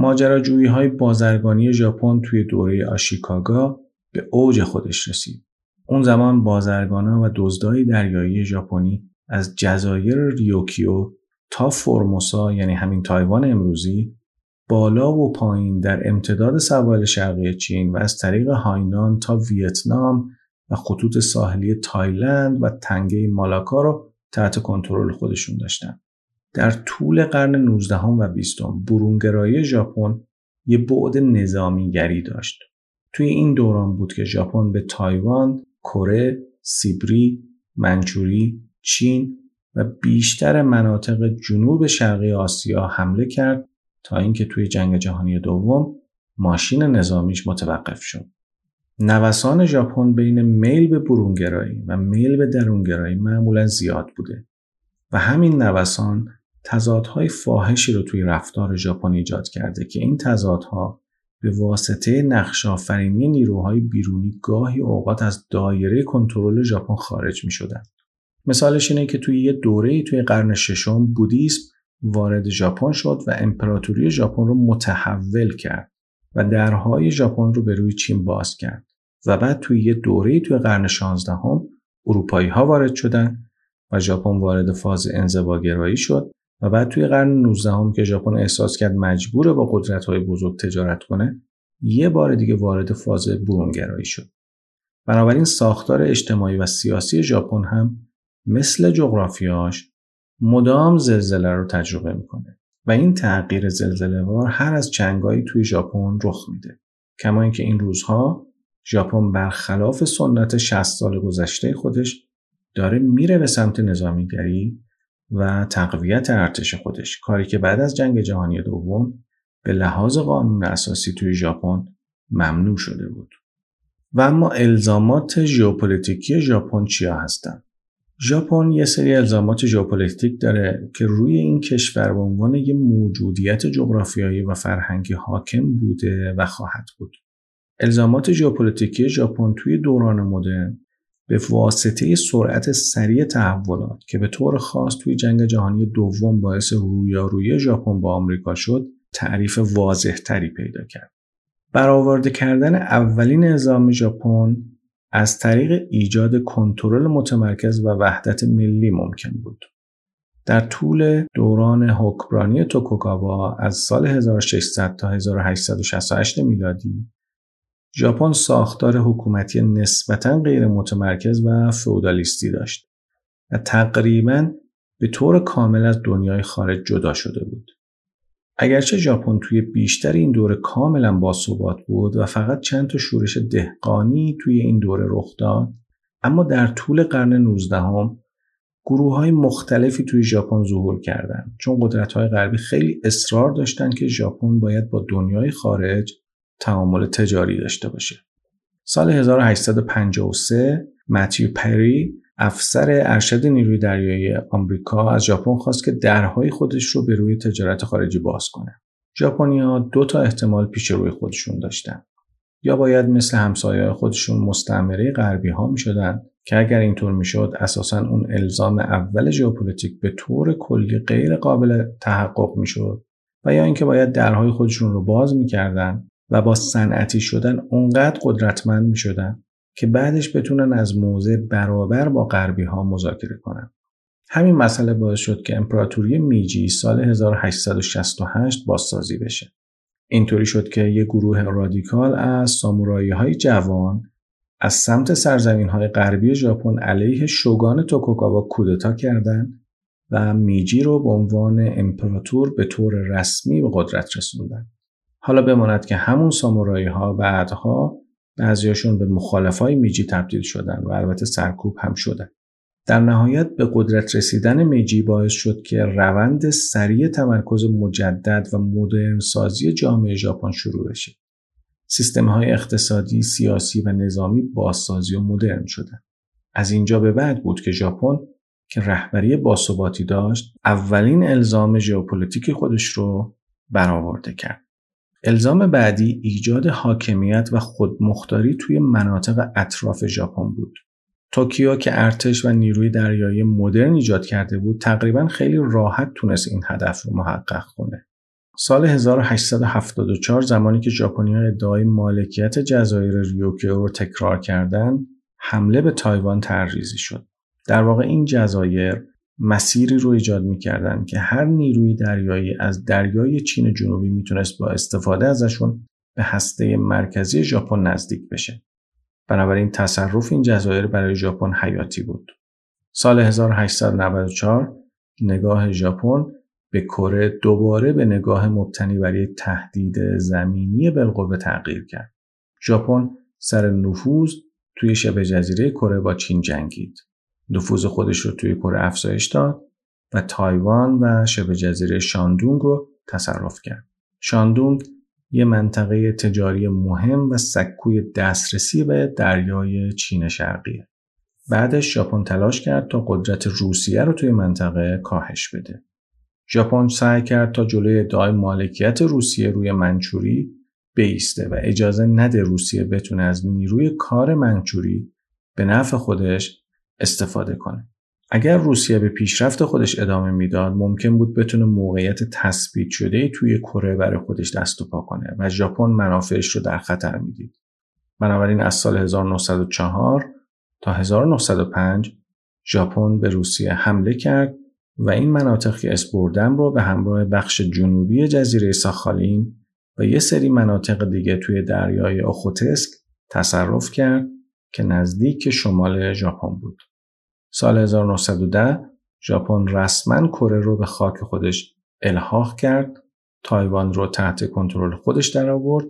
S1: ماجراجویی های بازرگانی ژاپن توی دوره آشیکاگا به اوج خودش رسید. اون زمان بازرگانا و دزدای دریایی ژاپنی از جزایر ریوکیو تا فرموسا یعنی همین تایوان امروزی بالا و پایین در امتداد سواحل شرقی چین و از طریق هاینان تا ویتنام و خطوط ساحلی تایلند و تنگه مالاکا رو تحت کنترل خودشون داشتن. در طول قرن 19 و 20 برونگرایی ژاپن یه بعد نظامیگری داشت. توی این دوران بود که ژاپن به تایوان، کره، سیبری، منچوری، چین و بیشتر مناطق جنوب شرقی آسیا حمله کرد تا اینکه توی جنگ جهانی دوم ماشین نظامیش متوقف شد. نوسان ژاپن بین میل به برونگرایی و میل به درونگرایی معمولا زیاد بوده و همین نوسان تضادهای فاحشی رو توی رفتار ژاپن ایجاد کرده که این تضادها به واسطه نقش آفرینی نیروهای بیرونی گاهی اوقات از دایره کنترل ژاپن خارج می شدن. مثالش اینه که توی یه دوره توی قرن ششم بودیسم وارد ژاپن شد و امپراتوری ژاپن رو متحول کرد و درهای ژاپن رو به روی چین باز کرد و بعد توی یه دوره توی قرن 16 هم اروپایی ها وارد شدن و ژاپن وارد فاز انزواگرایی شد و بعد توی قرن 19 هم که ژاپن احساس کرد مجبور با قدرت های بزرگ تجارت کنه یه بار دیگه وارد فاز برونگرایی شد. بنابراین ساختار اجتماعی و سیاسی ژاپن هم مثل جغرافیاش مدام زلزله رو تجربه می‌کنه و این تغییر زلزله وار هر از چنگایی توی ژاپن رخ میده. کما اینکه این روزها ژاپن برخلاف سنت 60 سال گذشته خودش داره میره به سمت نظامیگری و تقویت ارتش خودش کاری که بعد از جنگ جهانی دوم به لحاظ قانون اساسی توی ژاپن ممنوع شده بود و اما الزامات ژئوپلیتیکی ژاپن چیا هستند ژاپن یه سری الزامات ژئوپلیتیک داره که روی این کشور به عنوان یه موجودیت جغرافیایی و فرهنگی حاکم بوده و خواهد بود. الزامات ژئوپلیتیکی ژاپن توی دوران مدرن به واسطه سرعت سریع تحولات که به طور خاص توی جنگ جهانی دوم باعث رویارویی ژاپن با آمریکا شد تعریف واضح تری پیدا کرد. برآورده کردن اولین نظام ژاپن از طریق ایجاد کنترل متمرکز و وحدت ملی ممکن بود. در طول دوران حکمرانی توکوگاوا از سال 1600 تا 1868 میلادی ژاپن ساختار حکومتی نسبتا غیر متمرکز و فئودالیستی داشت و تقریبا به طور کامل از دنیای خارج جدا شده بود. اگرچه ژاپن توی بیشتر این دوره کاملا باثبات بود و فقط چند تا شورش دهقانی توی این دوره رخ داد اما در طول قرن 19 هم گروه های مختلفی توی ژاپن ظهور کردند چون قدرت های غربی خیلی اصرار داشتن که ژاپن باید با دنیای خارج تعامل تجاری داشته باشه. سال 1853 متیو پری افسر ارشد نیروی دریایی آمریکا از ژاپن خواست که درهای خودش رو به روی تجارت خارجی باز کنه. ژاپنیا دو تا احتمال پیش روی خودشون داشتن. یا باید مثل همسایه خودشون مستعمره غربی ها می شدن که اگر اینطور می شد اساسا اون الزام اول ژئوپلیتیک به طور کلی غیر قابل تحقق می شد و یا اینکه باید درهای خودشون رو باز می کردن و با صنعتی شدن اونقدر قدرتمند می شدن که بعدش بتونن از موضع برابر با غربی ها مذاکره کنن. همین مسئله باعث شد که امپراتوری میجی سال 1868 بازسازی بشه. اینطوری شد که یک گروه رادیکال از سامورایی های جوان از سمت سرزمین های غربی ژاپن علیه شوگان توکوگاوا کودتا کردند و میجی رو به عنوان امپراتور به طور رسمی به قدرت رسوندن. حالا بماند که همون سامورایی ها بعدها بعضیاشون به مخالفای میجی تبدیل شدن و البته سرکوب هم شدن. در نهایت به قدرت رسیدن میجی باعث شد که روند سریع تمرکز مجدد و مدرن سازی جامعه ژاپن شروع بشه. سیستم های اقتصادی، سیاسی و نظامی بازسازی و مدرن شدن. از اینجا به بعد بود که ژاپن که رهبری باثباتی داشت، اولین الزام ژئوپلیتیک خودش رو برآورده کرد. الزام بعدی ایجاد حاکمیت و خودمختاری توی مناطق اطراف ژاپن بود. توکیو که ارتش و نیروی دریایی مدرن ایجاد کرده بود تقریبا خیلی راحت تونست این هدف رو محقق کنه. سال 1874 زمانی که ژاپنی‌ها ادعای مالکیت جزایر ریوکیو رو تکرار کردند، حمله به تایوان ترریزی شد. در واقع این جزایر مسیری رو ایجاد می‌کردن که هر نیروی دریایی از دریای چین جنوبی می‌تونست با استفاده ازشون به هسته مرکزی ژاپن نزدیک بشه. بنابراین تصرف این جزایر برای ژاپن حیاتی بود. سال 1894 نگاه ژاپن به کره دوباره به نگاه مبتنی بر تهدید زمینی بالقوه تغییر کرد. ژاپن سر نفوذ توی شبه جزیره کره با چین جنگید. نفوذ خودش رو توی کره افزایش داد و تایوان و شبه جزیره شاندونگ رو تصرف کرد. شاندونگ یه منطقه تجاری مهم و سکوی دسترسی به دریای چین شرقیه. بعدش ژاپن تلاش کرد تا قدرت روسیه رو توی منطقه کاهش بده. ژاپن سعی کرد تا جلوی ادعای مالکیت روسیه روی منچوری بیسته و اجازه نده روسیه بتونه از نیروی کار منچوری به نفع خودش استفاده کنه. اگر روسیه به پیشرفت خودش ادامه می‌داد ممکن بود بتونه موقعیت تثبیت شده توی کره برای خودش دست و پا کنه و ژاپن منافعش رو در خطر می‌دید. بنابراین از سال 1904 تا 1905 ژاپن به روسیه حمله کرد و این مناطق که اسپردم رو به همراه بخش جنوبی جزیره ساخالین و یه سری مناطق دیگه توی دریای اوخوتسک تصرف کرد که نزدیک شمال ژاپن بود. سال 1910 ژاپن رسما کره رو به خاک خودش الحاق کرد، تایوان رو تحت کنترل خودش در آورد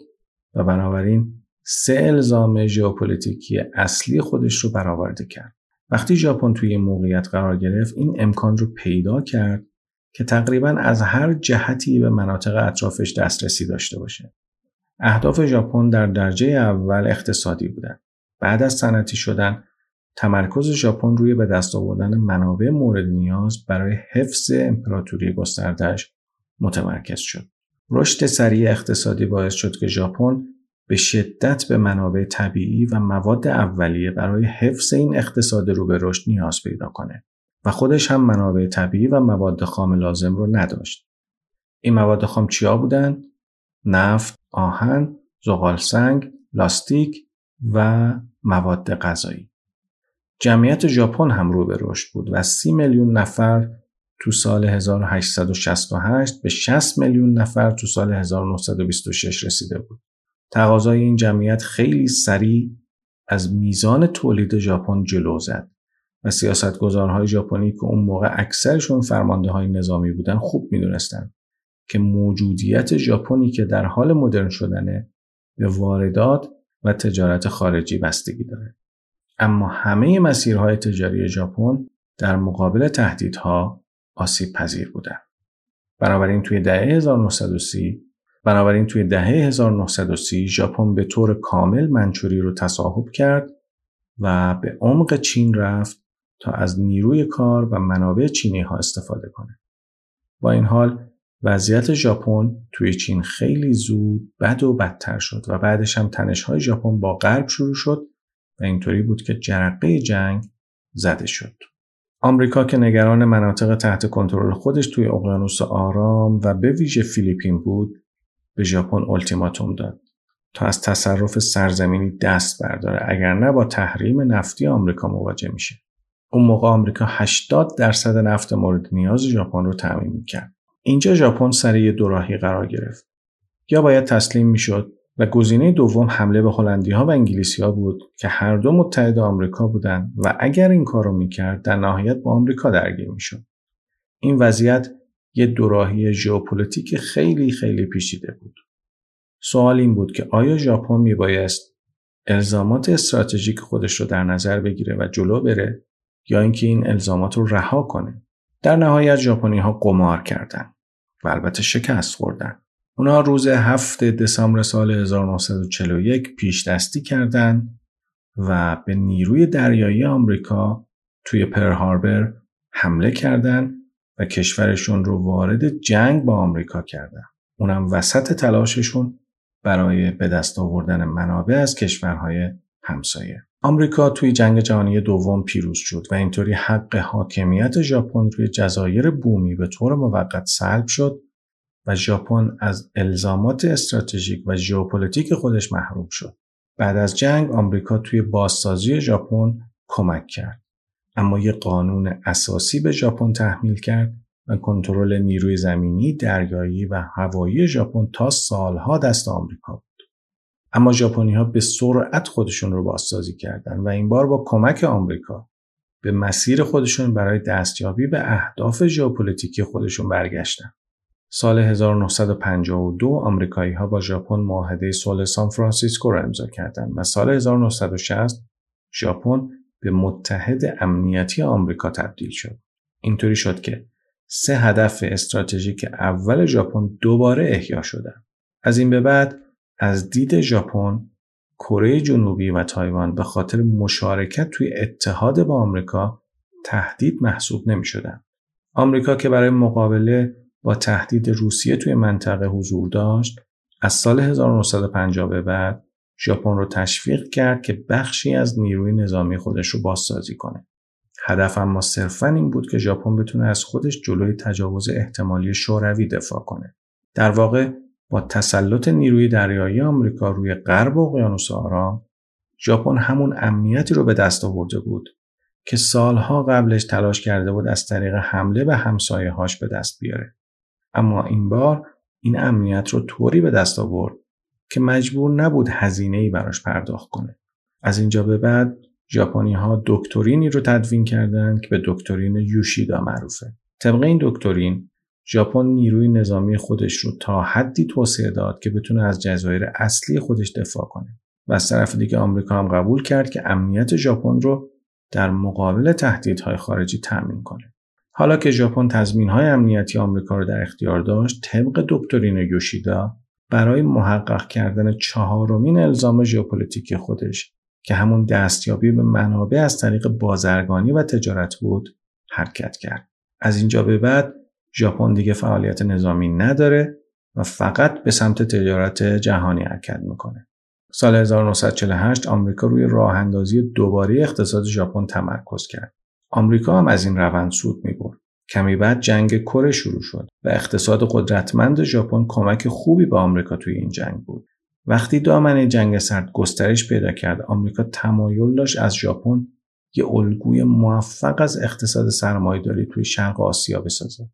S1: و بنابراین سه الزام ژئوپلیتیکی اصلی خودش رو برآورده کرد. وقتی ژاپن توی موقعیت قرار گرفت این امکان رو پیدا کرد که تقریبا از هر جهتی به مناطق اطرافش دسترسی داشته باشه. اهداف ژاپن در درجه اول اقتصادی بودن. بعد از صنعتی شدن تمرکز ژاپن روی به دست آوردن منابع مورد نیاز برای حفظ امپراتوری گستردهش متمرکز شد. رشد سریع اقتصادی باعث شد که ژاپن به شدت به منابع طبیعی و مواد اولیه برای حفظ این اقتصاد رو به رشد نیاز پیدا کنه و خودش هم منابع طبیعی و مواد خام لازم رو نداشت. این مواد خام چیا بودن؟ نفت، آهن، زغال سنگ، لاستیک و مواد غذایی. جمعیت ژاپن هم رو به رشد بود و 30 میلیون نفر تو سال 1868 به 60 میلیون نفر تو سال 1926 رسیده بود. تقاضای این جمعیت خیلی سریع از میزان تولید ژاپن جلو زد و سیاستگزارهای ژاپنی که اون موقع اکثرشون فرمانده های نظامی بودن خوب می‌دونستند که موجودیت ژاپنی که در حال مدرن شدنه به واردات و تجارت خارجی بستگی داره. اما همه مسیرهای تجاری ژاپن در مقابل تهدیدها آسیب پذیر بودند. بنابراین توی دهه 1930 بنابراین توی دهه 1930 ژاپن به طور کامل منچوری رو تصاحب کرد و به عمق چین رفت تا از نیروی کار و منابع چینی ها استفاده کنه. با این حال وضعیت ژاپن توی چین خیلی زود بد و بدتر شد و بعدش هم تنش های ژاپن با غرب شروع شد و اینطوری بود که جرقه جنگ زده شد. آمریکا که نگران مناطق تحت کنترل خودش توی اقیانوس آرام و به ویژه فیلیپین بود به ژاپن التیماتوم داد تا از تصرف سرزمینی دست برداره. اگر نه با تحریم نفتی آمریکا مواجه میشه. اون موقع آمریکا 80 درصد نفت مورد نیاز ژاپن رو تامین می‌کرد. اینجا ژاپن سر یه دوراهی قرار گرفت. یا باید تسلیم می‌شد و گزینه دوم حمله به هلندی ها و انگلیسی ها بود که هر دو متحد آمریکا بودند و اگر این کارو می‌کرد در نهایت با آمریکا درگیر می‌شد این وضعیت یه دوراهی ژئوپلیتیک خیلی خیلی پیچیده بود. سوال این بود که آیا ژاپن میبایست الزامات استراتژیک خودش رو در نظر بگیره و جلو بره یا اینکه این الزامات رو رها کنه؟ در نهایت ژاپنی ها قمار کردند و البته شکست خوردن. اونا روز 7 دسامبر سال 1941 پیش دستی کردند و به نیروی دریایی آمریکا توی پرل هاربر حمله کردند و کشورشون رو وارد جنگ با آمریکا کردن. اونم وسط تلاششون برای به دست آوردن منابع از کشورهای همسایه. آمریکا توی جنگ جهانی دوم پیروز شد و اینطوری حق حاکمیت ژاپن روی جزایر بومی به طور موقت سلب شد و ژاپن از الزامات استراتژیک و ژئوپلیتیک خودش محروم شد. بعد از جنگ آمریکا توی بازسازی ژاپن کمک کرد. اما یک قانون اساسی به ژاپن تحمیل کرد و کنترل نیروی زمینی، دریایی و هوایی ژاپن تا سالها دست آمریکا بود. اما ژاپنی ها به سرعت خودشون رو بازسازی کردند و این بار با کمک آمریکا به مسیر خودشون برای دستیابی به اهداف ژئوپلیتیکی خودشون برگشتن. سال 1952 آمریکایی ها با ژاپن معاهده صلح سان فرانسیسکو را امضا کردند و سال 1960 ژاپن به متحد امنیتی آمریکا تبدیل شد. اینطوری شد که سه هدف استراتژیک اول ژاپن دوباره احیا شدند. از این به بعد از دید ژاپن کره جنوبی و تایوان به خاطر مشارکت توی اتحاد با آمریکا تهدید محسوب نمی شدن. آمریکا که برای مقابله با تهدید روسیه توی منطقه حضور داشت از سال 1950 به بعد ژاپن رو تشویق کرد که بخشی از نیروی نظامی خودش رو بازسازی کنه. هدف اما صرفا این بود که ژاپن بتونه از خودش جلوی تجاوز احتمالی شوروی دفاع کنه. در واقع با تسلط نیروی دریایی آمریکا روی غرب اقیانوس آرام ژاپن همون امنیتی رو به دست آورده بود که سالها قبلش تلاش کرده بود از طریق حمله به همسایه هاش به دست بیاره. اما این بار این امنیت رو طوری به دست آورد که مجبور نبود هزینه ای براش پرداخت کنه. از اینجا به بعد ژاپنی ها دکترینی رو تدوین کردند که به دکترین یوشیدا معروفه. طبق این دکترین ژاپن نیروی نظامی خودش رو تا حدی توسعه داد که بتونه از جزایر اصلی خودش دفاع کنه و از طرف دیگه آمریکا هم قبول کرد که امنیت ژاپن رو در مقابل تهدیدهای خارجی تأمین کنه. حالا که ژاپن تضمینهای امنیتی آمریکا رو در اختیار داشت، طبق دکترین یوشیدا برای محقق کردن چهارمین الزام ژئوپلیتیکی خودش که همون دستیابی به منابع از طریق بازرگانی و تجارت بود، حرکت کرد. از اینجا به بعد ژاپن دیگه فعالیت نظامی نداره و فقط به سمت تجارت جهانی حرکت می‌کنه. سال 1948 آمریکا روی راه اندازی دوباره اقتصاد ژاپن تمرکز کرد. آمریکا هم از این روند سود می‌برد. کمی بعد جنگ کره شروع شد و اقتصاد قدرتمند ژاپن کمک خوبی به آمریکا توی این جنگ بود. وقتی دامنه جنگ سرد گسترش پیدا کرد، آمریکا تمایل داشت از ژاپن یه الگوی موفق از اقتصاد سرمایهداری توی شرق آسیا بسازه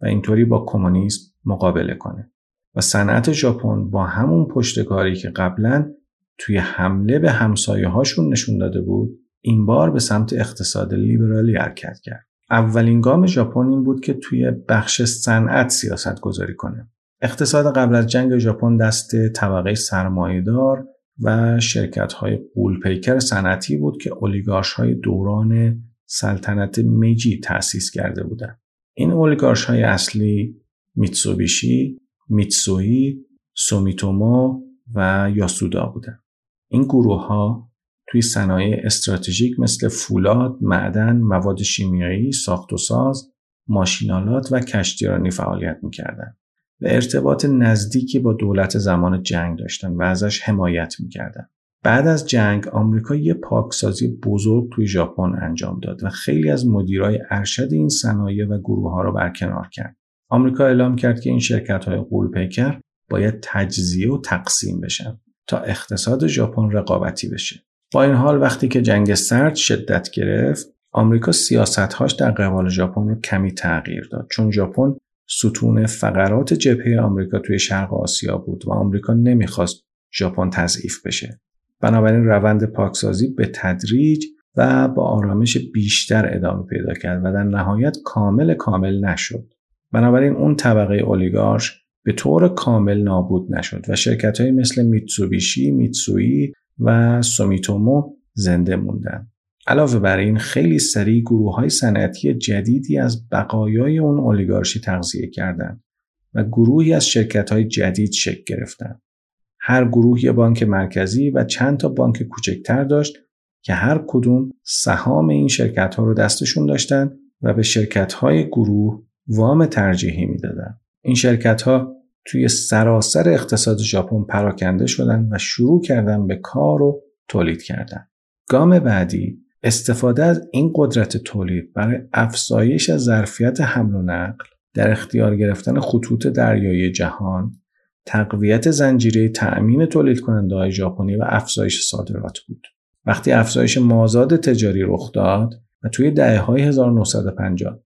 S1: و اینطوری با کمونیسم مقابله کنه. و صنعت ژاپن با همون پشتکاری که قبلا توی حمله به همسایه هاشون نشون داده بود این بار به سمت اقتصاد لیبرالی حرکت کرد. اولین گام ژاپن این بود که توی بخش صنعت سیاست گذاری کنه. اقتصاد قبل از جنگ ژاپن دست طبقه سرمایهدار و شرکت های قولپیکر صنعتی بود که اولیگارش های دوران سلطنت میجی تأسیس کرده بودند. این اولیگارش های اصلی میتسوبیشی، میتسوی، سومیتومو و یاسودا بودن. این گروه ها توی صنایع استراتژیک مثل فولاد، معدن، مواد شیمیایی، ساخت و ساز، ماشینالات و کشتیرانی فعالیت می‌کردند و ارتباط نزدیکی با دولت زمان جنگ داشتن و ازش حمایت می‌کردن. بعد از جنگ آمریکا یه پاکسازی بزرگ توی ژاپن انجام داد و خیلی از مدیرای ارشد این صنایع و گروه ها رو برکنار کرد. آمریکا اعلام کرد که این شرکت های قولپیکر باید تجزیه و تقسیم بشن تا اقتصاد ژاپن رقابتی بشه. با این حال وقتی که جنگ سرد شدت گرفت آمریکا سیاستهاش در قبال ژاپن رو کمی تغییر داد چون ژاپن ستون فقرات جبهه آمریکا توی شرق آسیا بود و آمریکا نمی‌خواست ژاپن تضعیف بشه. بنابراین روند پاکسازی به تدریج و با آرامش بیشتر ادامه پیدا کرد و در نهایت کامل کامل نشد. بنابراین اون طبقه اولیگارش به طور کامل نابود نشد و شرکت های مثل میتسوبیشی، میتسویی و سومیتومو زنده موندن. علاوه بر این خیلی سریع گروه های صنعتی جدیدی از بقایای اون اولیگارشی تغذیه کردند و گروهی از شرکت های جدید شکل گرفتند. هر گروه یه بانک مرکزی و چند تا بانک کوچکتر داشت که هر کدوم سهام این شرکت ها رو دستشون داشتن و به شرکت های گروه وام ترجیحی می‌دادن. این شرکت ها توی سراسر اقتصاد ژاپن پراکنده شدن و شروع کردن به کار و تولید کردن. گام بعدی استفاده از این قدرت تولید برای افزایش ظرفیت حمل و نقل در اختیار گرفتن خطوط دریایی جهان تقویت زنجیره تأمین تولید کننده های ژاپنی و افزایش صادرات بود. وقتی افزایش مازاد تجاری رخ داد و توی دهه های 1950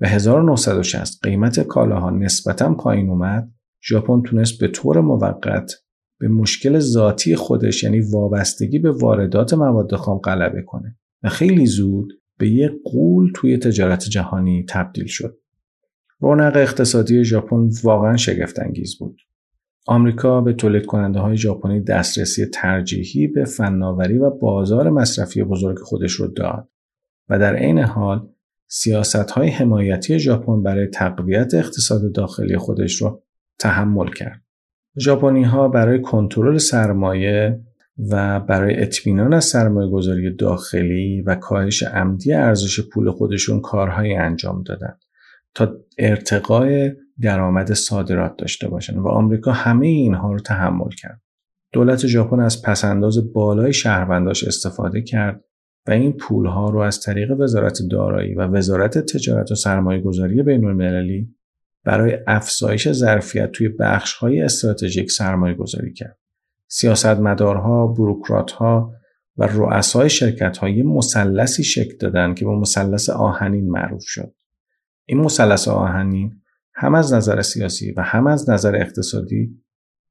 S1: و 1960 قیمت کالاها نسبتا پایین اومد ژاپن تونست به طور موقت به مشکل ذاتی خودش یعنی وابستگی به واردات مواد خام غلبه کنه و خیلی زود به یک قول توی تجارت جهانی تبدیل شد. رونق اقتصادی ژاپن واقعا شگفت انگیز بود. آمریکا به تولید کننده های ژاپنی دسترسی ترجیحی به فناوری و بازار مصرفی بزرگ خودش رو داد و در عین حال سیاست های حمایتی ژاپن برای تقویت اقتصاد داخلی خودش رو تحمل کرد. ژاپنی ها برای کنترل سرمایه و برای اطمینان از سرمایه گذاری داخلی و کاهش عمدی ارزش پول خودشون کارهایی انجام دادن تا ارتقای درآمد صادرات داشته باشن و آمریکا همه اینها رو تحمل کرد. دولت ژاپن از پسنداز بالای شهرونداش استفاده کرد و این پولها رو از طریق وزارت دارایی و وزارت تجارت و سرمایه گذاری بین المللی برای افزایش ظرفیت توی بخش های استراتژیک سرمایه گذاری کرد. سیاستمدارها، بروکراتها و رؤسای شرکت های مثلثی شکل دادن که با مثلث آهنین معروف شد. این مثلث آهنین هم از نظر سیاسی و هم از نظر اقتصادی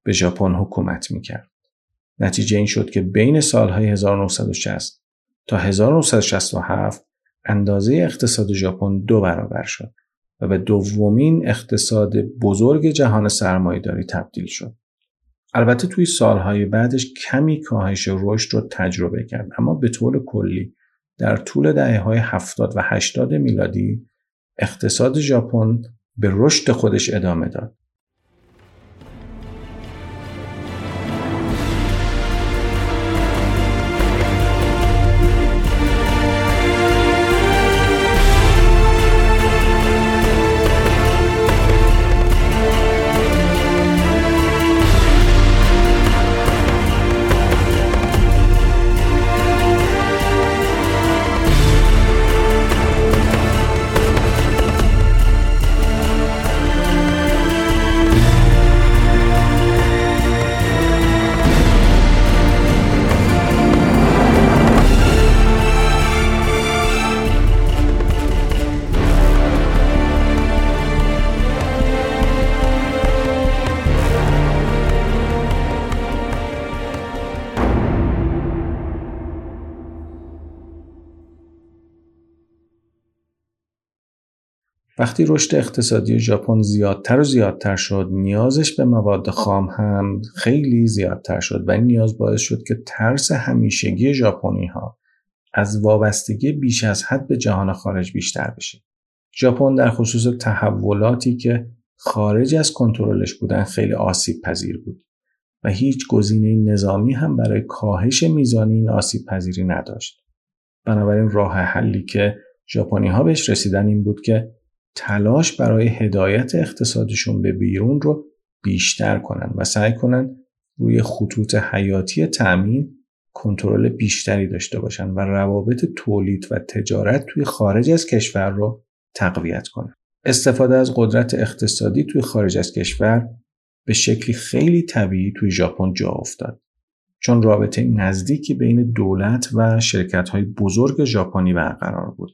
S1: به ژاپن حکومت می‌کرد. نتیجه این شد که بین سالهای 1960 تا 1967 اندازه اقتصاد ژاپن دو برابر شد و به دومین اقتصاد بزرگ جهان سرمایهداری تبدیل شد. البته توی سالهای بعدش کمی کاهش رشد رو تجربه کرد اما به طور کلی در طول دهه های 70 و 80 میلادی اقتصاد ژاپن به رشد خودش ادامه داد. وقتی رشد اقتصادی ژاپن زیادتر و زیادتر شد نیازش به مواد خام هم خیلی زیادتر شد و این نیاز باعث شد که ترس همیشگی ژاپنی ها از وابستگی بیش از حد به جهان خارج بیشتر بشه. ژاپن در خصوص تحولاتی که خارج از کنترلش بودن خیلی آسیب پذیر بود و هیچ گزینه نظامی هم برای کاهش میزان این آسیب پذیری نداشت. بنابراین راه حلی که ژاپنی ها بهش رسیدن این بود که تلاش برای هدایت اقتصادشون به بیرون رو بیشتر کنن و سعی کنن روی خطوط حیاتی تأمین کنترل بیشتری داشته باشن و روابط تولید و تجارت توی خارج از کشور رو تقویت کنن. استفاده از قدرت اقتصادی توی خارج از کشور به شکلی خیلی طبیعی توی ژاپن جا افتاد. چون رابطه نزدیکی بین دولت و شرکت های بزرگ ژاپنی برقرار بود.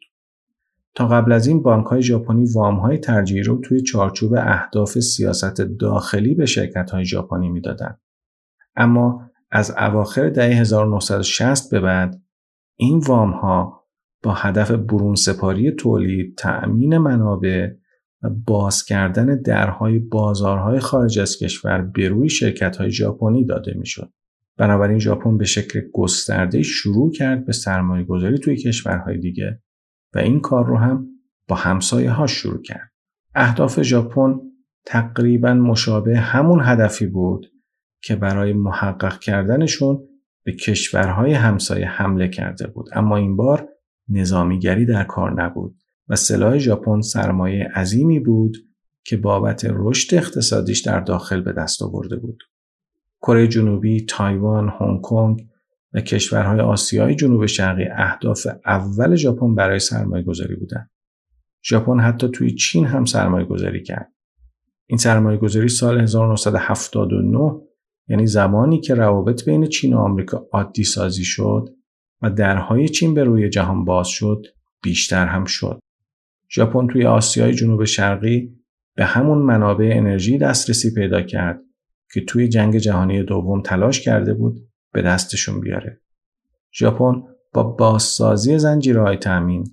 S1: تا قبل از این بانک های ژاپنی وام های ترجیحی رو توی چارچوب اهداف سیاست داخلی به شرکت های ژاپنی می‌دادند. اما از اواخر دهه 1960 به بعد این وام ها با هدف برون سپاری تولید، تأمین منابع و باز کردن درهای بازارهای خارج از کشور به روی شرکت های ژاپنی داده می‌شد. بنابراین ژاپن به شکل گسترده شروع کرد به سرمایه گذاری توی کشورهای دیگه و این کار رو هم با همسایه ها شروع کرد. اهداف ژاپن تقریبا مشابه همون هدفی بود که برای محقق کردنشون به کشورهای همسایه حمله کرده بود اما این بار نظامیگری در کار نبود و سلاح ژاپن سرمایه عظیمی بود که بابت رشد اقتصادیش در داخل به دست آورده بود. کره جنوبی، تایوان، هنگ کنگ و کشورهای آسیای جنوب شرقی اهداف اول ژاپن برای سرمایه گذاری بودن. ژاپن حتی توی چین هم سرمایه گذاری کرد. این سرمایه گذاری سال 1979 یعنی زمانی که روابط بین چین و آمریکا عادی سازی شد و درهای چین به روی جهان باز شد بیشتر هم شد. ژاپن توی آسیای جنوب شرقی به همون منابع انرژی دسترسی پیدا کرد که توی جنگ جهانی دوم تلاش کرده بود به دستشون بیاره. ژاپن با بازسازی زنجیرهای تأمین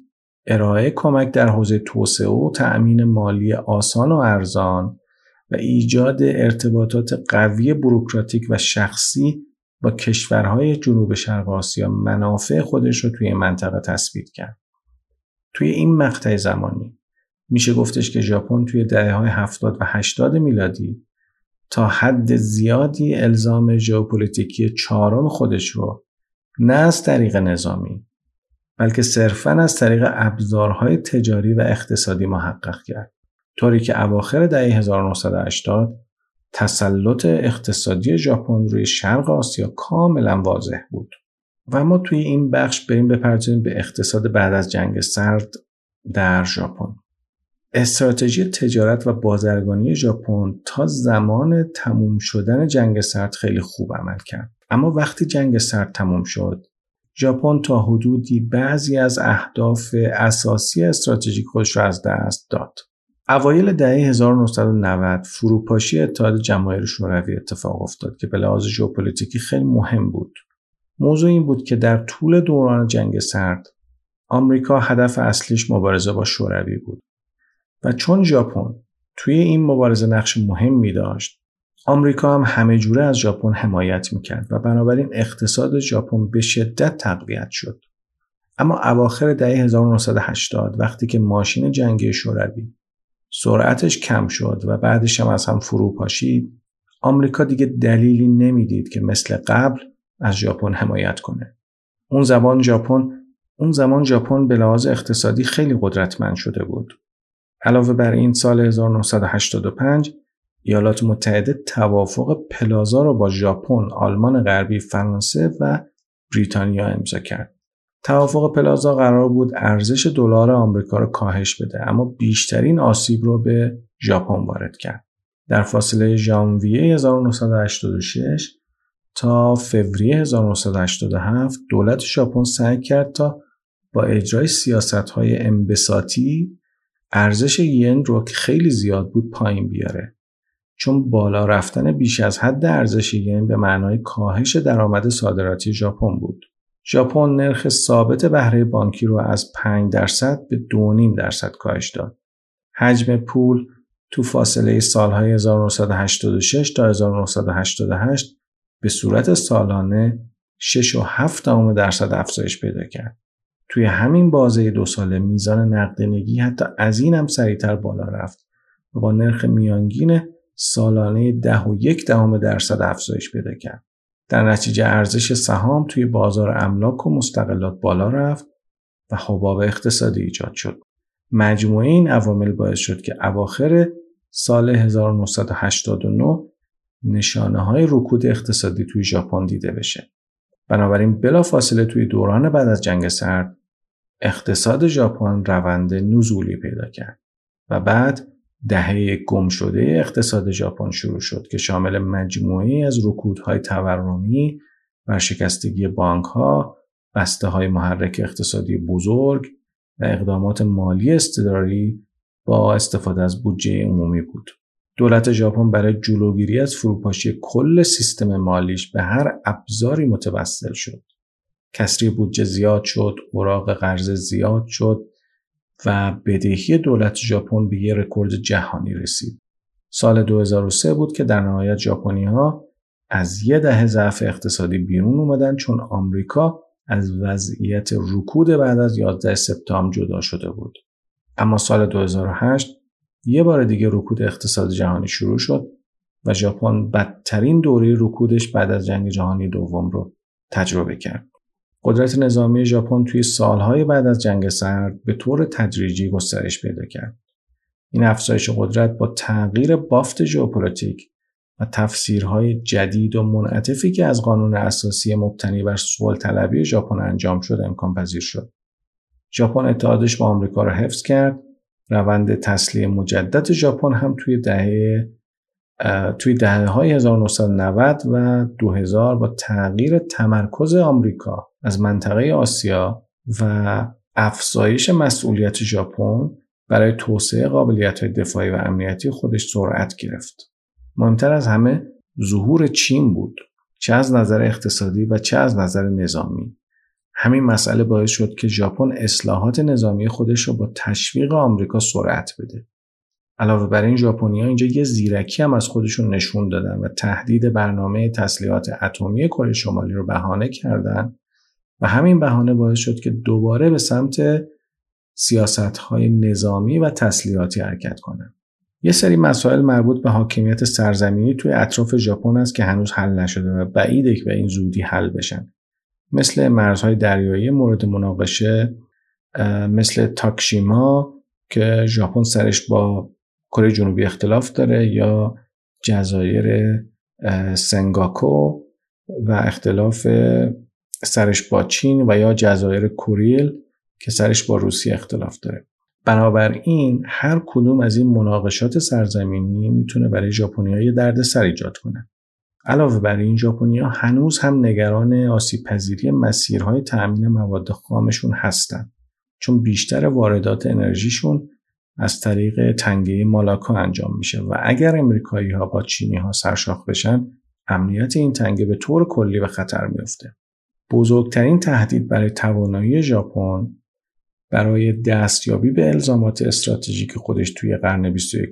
S1: ارائه کمک در حوزه توسعه و تأمین مالی آسان و ارزان و ایجاد ارتباطات قوی بروکراتیک و شخصی با کشورهای جنوب شرق آسیا منافع خودش رو توی منطقه تثبیت کرد. توی این مقطع زمانی میشه گفتش که ژاپن توی دهه های 70 و 80 میلادی تا حد زیادی الزام ژئوپلیتیکی چهارم خودش رو نه از طریق نظامی بلکه صرفا از طریق ابزارهای تجاری و اقتصادی محقق کرد. طوری که اواخر دهه 1980 تسلط اقتصادی ژاپن روی شرق آسیا کاملا واضح بود. و ما توی این بخش بریم بپردازیم به اقتصاد بعد از جنگ سرد در ژاپن. استراتژی تجارت و بازرگانی ژاپن تا زمان تموم شدن جنگ سرد خیلی خوب عمل کرد. اما وقتی جنگ سرد تموم شد ژاپن تا حدودی بعضی از اهداف اساسی استراتژیک خودش را از دست داد. اوایل دهه 1990 فروپاشی اتحاد جماهیر شوروی اتفاق افتاد که به لحاظ ژئوپلیتیکی خیلی مهم بود. موضوع این بود که در طول دوران جنگ سرد آمریکا هدف اصلیش مبارزه با شوروی بود. و چون ژاپن توی این مبارزه نقش مهمی داشت آمریکا هم همه جوره از ژاپن حمایت می‌کرد و بنابراین اقتصاد ژاپن به شدت تقویت شد. اما اواخر دهه 1980 وقتی که ماشین جنگی شوروی سرعتش کم شد و بعدش هم از هم فرو پاشید آمریکا دیگه دلیلی نمی‌دید که مثل قبل از ژاپن حمایت کنه. اون زمان ژاپن اون زمان ژاپن به لحاظ اقتصادی خیلی قدرتمند شده بود. علاوه بر این سال 1985 ایالات متحده توافق پلازا را با ژاپن، آلمان غربی، فرانسه و بریتانیا امضا کرد. توافق پلازا قرار بود ارزش دلار آمریکا را کاهش بده اما بیشترین آسیب رو به ژاپن وارد کرد. در فاصله ژانویه 1986 تا فوریه 1987 دولت ژاپن سعی کرد تا با اجرای سیاست های انبساطی ارزش ین رو که خیلی زیاد بود پایین بیاره. چون بالا رفتن بیش از حد ارزش ین به معنای کاهش درآمد صادراتی ژاپن بود. ژاپن نرخ ثابت بهره بانکی رو از 5 درصد به 2.5 درصد کاهش داد. حجم پول تو فاصله سالهای 1986 تا 1988 به صورت سالانه 6.7 درصد افزایش پیدا کرد. توی همین بازه دو ساله میزان نقدینگی حتی از این هم سریعتر بالا رفت و با نرخ میانگین سالانه 10 و یک دهم درصد افزایش پیدا کرد. در نتیجه ارزش سهام توی بازار املاک و مستقلات بالا رفت و حباب اقتصادی ایجاد شد. مجموعه این عوامل باعث شد که اواخر سال 1989 نشانه های رکود اقتصادی توی ژاپن دیده بشه. بنابراین بلافاصله توی دوران بعد از جنگ سرد اقتصاد ژاپن روند نزولی پیدا کرد و بعد دهه گم شده اقتصاد ژاپن شروع شد که شامل مجموعی از رکودهای تورمی، ورشکستگی بانک ها، بسته های محرک اقتصادی بزرگ و اقدامات مالی استداری با استفاده از بودجه عمومی بود. دولت ژاپن برای جلوگیری از فروپاشی کل سیستم مالیش به هر ابزاری متوسل شد. کسری بودجه زیاد شد، اوراق قرض زیاد شد و بدهی دولت ژاپن به یه رکورد جهانی رسید. سال 2003 بود که در نهایت ژاپنی ها از یه دهه ضعف اقتصادی بیرون اومدن چون آمریکا از وضعیت رکود بعد از 11 سپتامبر جدا شده بود. اما سال 2008 یه بار دیگه رکود اقتصاد جهانی شروع شد و ژاپن بدترین دوره رکودش بعد از جنگ جهانی دوم رو تجربه کرد. قدرت نظامی ژاپن توی سالهای بعد از جنگ سرد به طور تدریجی گسترش پیدا کرد. این افزایش قدرت با تغییر بافت ژئوپلیتیک و تفسیرهای جدید و منعطفی که از قانون اساسی مبتنی بر صلح طلبی ژاپن انجام شد امکان پذیر شد. ژاپن اتحادش با آمریکا را حفظ کرد روند تسلیه مجدد ژاپن هم توی دهه توی دهه های 1990 و 2000 با تغییر تمرکز آمریکا از منطقه آسیا و افزایش مسئولیت ژاپن برای توسعه قابلیت های دفاعی و امنیتی خودش سرعت گرفت. مهمتر از همه ظهور چین بود چه از نظر اقتصادی و چه از نظر نظامی. همین مسئله باعث شد که ژاپن اصلاحات نظامی خودش را با تشویق آمریکا سرعت بده. علاوه بر این ژاپنی‌ها اینجا یه زیرکی هم از خودشون نشون دادن و تهدید برنامه تسلیحات اتمی کره شمالی رو بهانه کردن و همین بهانه باعث شد که دوباره به سمت سیاست‌های نظامی و تسلیحاتی حرکت کنند. یه سری مسائل مربوط به حاکمیت سرزمینی توی اطراف ژاپن است که هنوز حل نشده و بعیده که به این زودی حل بشن. مثل مرزهای دریایی مورد مناقشه مثل تاکشیما که ژاپن سرش با کره جنوبی اختلاف داره یا جزایر سنگاکو و اختلاف سرش با چین و یا جزایر کوریل که سرش با روسیه اختلاف داره. بنابراین هر کدوم از این مناقشات سرزمینی می‌تونه برای ژاپنی‌ها درد سر ایجاد کنه. علاوه بر این ژاپنیا هنوز هم نگران آسیب پذیری مسیرهای تأمین مواد خامشون هستند چون بیشتر واردات انرژیشون از طریق تنگه مالاکا انجام میشه و اگر امریکایی ها با چینی ها سرشاخ بشن امنیت این تنگه به طور کلی به خطر میفته. بزرگترین تهدید برای توانایی ژاپن برای دستیابی به الزامات استراتژیک خودش توی قرن 21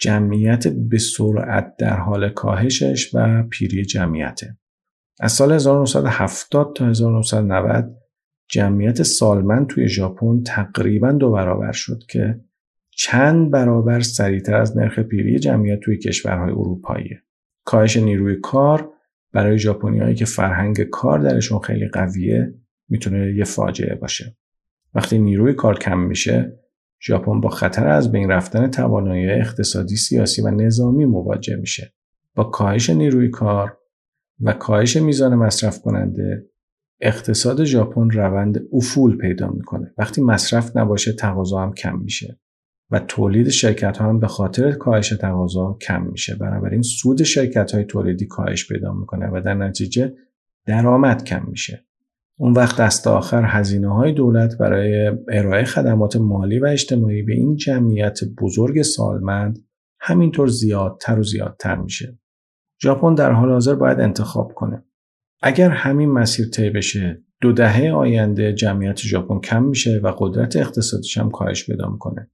S1: جمعیت به سرعت در حال کاهشش و پیری جمعیته. از سال 1970 تا 1990 جمعیت سالمند توی ژاپن تقریبا دو برابر شد که چند برابر سریعتر از نرخ پیری جمعیت توی کشورهای اروپاییه. کاهش نیروی کار برای ژاپنیایی که فرهنگ کار درشون خیلی قویه می‌تونه یه فاجعه باشه. وقتی نیروی کار کم میشه ژاپن با خطر از بین رفتن توانایی اقتصادی، سیاسی و نظامی مواجه میشه. با کاهش نیروی کار و کاهش میزان مصرف کننده اقتصاد ژاپن روند افول پیدا می‌کنه. وقتی مصرف نباشه تقاضا هم کم میشه و تولید شرکت ها هم به خاطر کاهش تقاضا کم میشه. بنابراین سود شرکت های تولیدی کاهش پیدا می‌کنه و در نتیجه درآمد کم میشه. اون وقت دست آخر هزینه های دولت برای ارائه خدمات مالی و اجتماعی به این جمعیت بزرگ سالمند همینطور زیادتر و زیادتر میشه. ژاپن در حال حاضر باید انتخاب کنه. اگر همین مسیر طی بشه دو دهه آینده جمعیت ژاپن کم میشه و قدرت اقتصادیش هم کاهش پیدا می‌کنه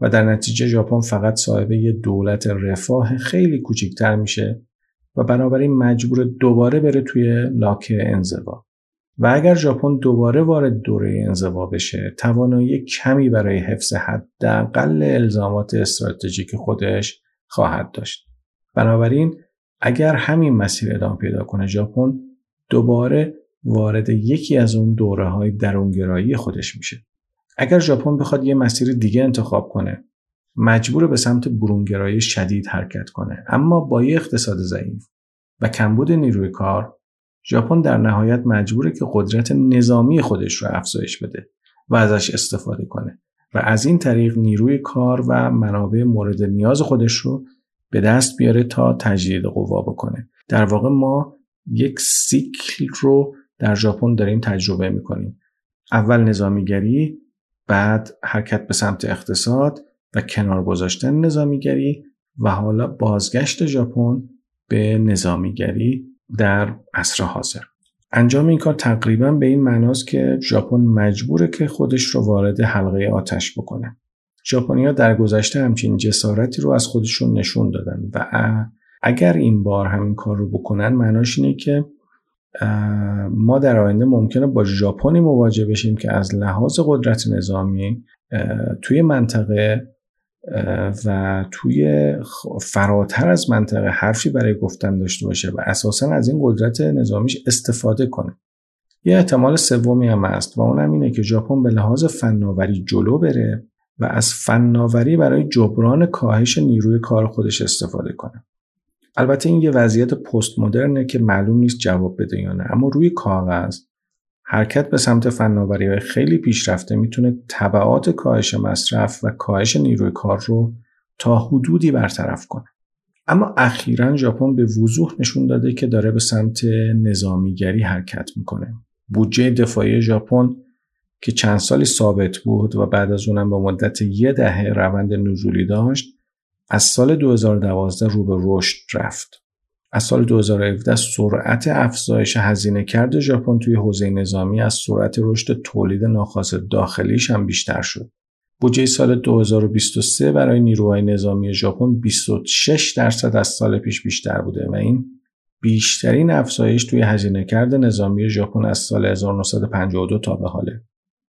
S1: و در نتیجه ژاپن فقط صاحب یه دولت رفاه خیلی کوچیکتر میشه و بنابراین مجبور دوباره بره توی لاک انزوا و اگر ژاپن دوباره وارد دوره انزوا بشه توانایی کمی برای حفظ حداقل الزامات استراتژیک خودش خواهد داشت. بنابراین اگر همین مسیر ادامه پیدا کنه ژاپن دوباره وارد یکی از اون دوره های درونگرایی خودش میشه. اگر ژاپن بخواد یه مسیر دیگه انتخاب کنه مجبور به سمت برونگرایی شدید حرکت کنه. اما با یه اقتصاد ضعیف و کمبود نیروی کار ژاپن در نهایت مجبوره که قدرت نظامی خودش رو افزایش بده و ازش استفاده کنه و از این طریق نیروی کار و منابع مورد نیاز خودش رو به دست بیاره تا تجدید قوا بکنه. در واقع ما یک سیکل رو در ژاپن داریم تجربه می‌کنیم. اول نظامیگری بعد حرکت به سمت اقتصاد و کنار گذاشتن نظامیگری و حالا بازگشت ژاپن به نظامیگری. در عصر حاضر. انجام این کار تقریبا به این معناست که ژاپن مجبوره که خودش رو وارد حلقه آتش بکنه. ژاپنیا در گذشته همچین جسارتی رو از خودشون نشون دادن و اگر این بار همین کار رو بکنن معناش اینه که ما در آینده ممکنه با ژاپنی مواجه بشیم که از لحاظ قدرت نظامی توی منطقه و توی فراتر از منطقه حرفی برای گفتن داشته باشه و اساسا از این قدرت نظامیش استفاده کنه. یه احتمال سومی هم هست و اونم اینه که ژاپن به لحاظ فناوری جلو بره و از فناوری برای جبران کاهش نیروی کار خودش استفاده کنه. البته این یه وضعیت پست مدرنه که معلوم نیست جواب بده یا نه اما روی کاغذ حرکت به سمت فناوری های خیلی پیشرفته می‌تونه طبعات کاهش مصرف و کاهش نیروی کار رو تا حدودی برطرف کنه اما اخیرا ژاپن به وضوح نشون داده که داره به سمت نظامیگری حرکت می‌کنه بودجه دفاعی ژاپن که چند سالی ثابت بود و بعد از اونم به مدت یه دهه روند نزولی داشت از سال 2012 رو به رشد رفت. از سال 2017 سرعت افزایش هزینه کرده ژاپن توی حوزه نظامی از سرعت رشد تولید ناخاص داخلیش هم بیشتر شد. بودجه سال 2023 برای نیروهای نظامی ژاپن 26 درصد از سال پیش بیشتر بوده و این بیشترین افزایش توی هزینه کرده نظامی ژاپن از سال 1952 تا به حاله.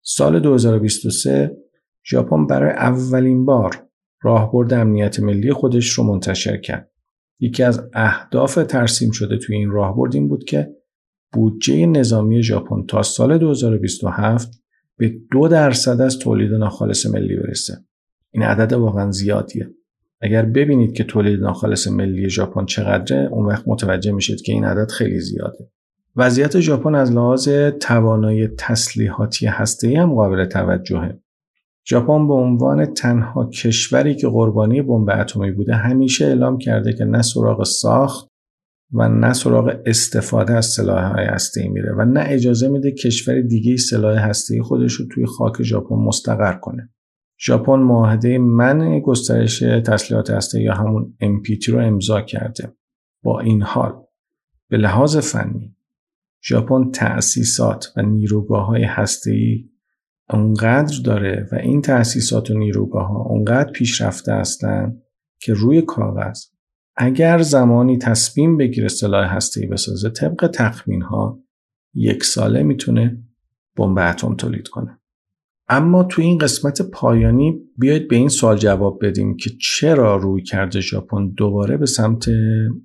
S1: سال 2023 ژاپن برای اولین بار راهبرد امنیت ملی خودش رو منتشر کرد. یکی از اهداف ترسیم شده توی این راهبرد این بود که بودجه نظامی ژاپن تا سال 2027 به دو درصد از تولید ناخالص ملی برسه. این عدد واقعا زیادیه. اگر ببینید که تولید ناخالص ملی ژاپن چقدره اون وقت متوجه میشید که این عدد خیلی زیاده. وضعیت ژاپن از لحاظ توانایی تسلیحاتی هسته‌ای هم قابل توجهه. ژاپن به عنوان تنها کشوری که قربانی بمب اتمی بوده همیشه اعلام کرده که نه سراغ ساخت و نه سراغ استفاده از سلاح‌های هسته‌ای میره و نه اجازه میده کشور دیگه سلاح هسته‌ای خودش رو توی خاک ژاپن مستقر کنه. ژاپن معاهده منع گسترش تسلیحات هسته‌ای یا همون NPT رو امضا کرده. با این حال به لحاظ فنی ژاپن تأسیسات و نیروگاه های هسته‌ای اونقدر داره و این تأسیسات و نیروگاه ها اونقدر پیشرفته هستن که روی کاغذ اگر زمانی تصمیم بگیره سلاح هسته‌ای بسازه طبق تخمین ها یک ساله می‌تونه بمب اتم تولید کنه. اما تو این قسمت پایانی بیاید به این سوال جواب بدیم که چرا روی کرده ژاپن دوباره به سمت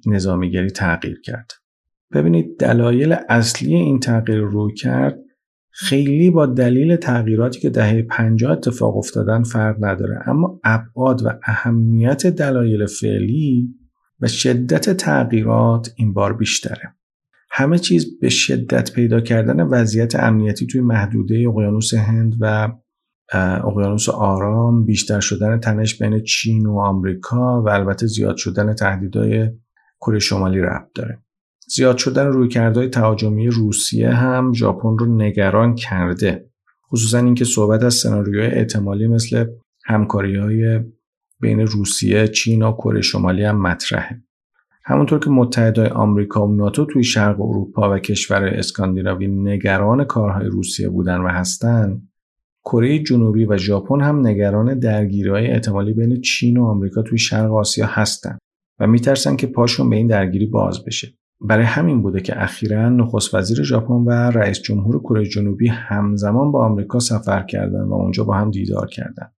S1: نظامیگری تغییر کرد ببینید دلایل اصلی این تغییر روی کرد خیلی با دلیل تغییراتی که دهه 50 اتفاق افتادن فرق نداره. اما ابعاد و اهمیت دلایل فعلی و شدت تغییرات این بار بیشتره. همه چیز به شدت پیدا کردن وضعیت امنیتی توی محدوده اقیانوس هند و اقیانوس آرام بیشتر شدن تنش بین چین و آمریکا و البته زیاد شدن تهدیدهای کره شمالی ربط داره. زیاد شدن رویکردهای تهاجمی روسیه هم ژاپن رو نگران کرده خصوصا اینکه صحبت از سناریوهای احتمالی مثل همکاری های بین روسیه، چین و کره شمالی هم مطرحه. همونطور که متحدای آمریکا و ناتو توی شرق اروپا و کشور اسکاندیناوی نگران کارهای روسیه بودن و هستن، کره جنوبی و ژاپن هم نگران درگیری‌های احتمالی بین چین و آمریکا توی شرق آسیا هستن و میترسن که پاشون به این درگیری باز بشه. برای همین بوده که اخیرا نخست وزیر ژاپن و رئیس جمهور کره جنوبی همزمان با آمریکا سفر کردن و اونجا با هم دیدار کردن.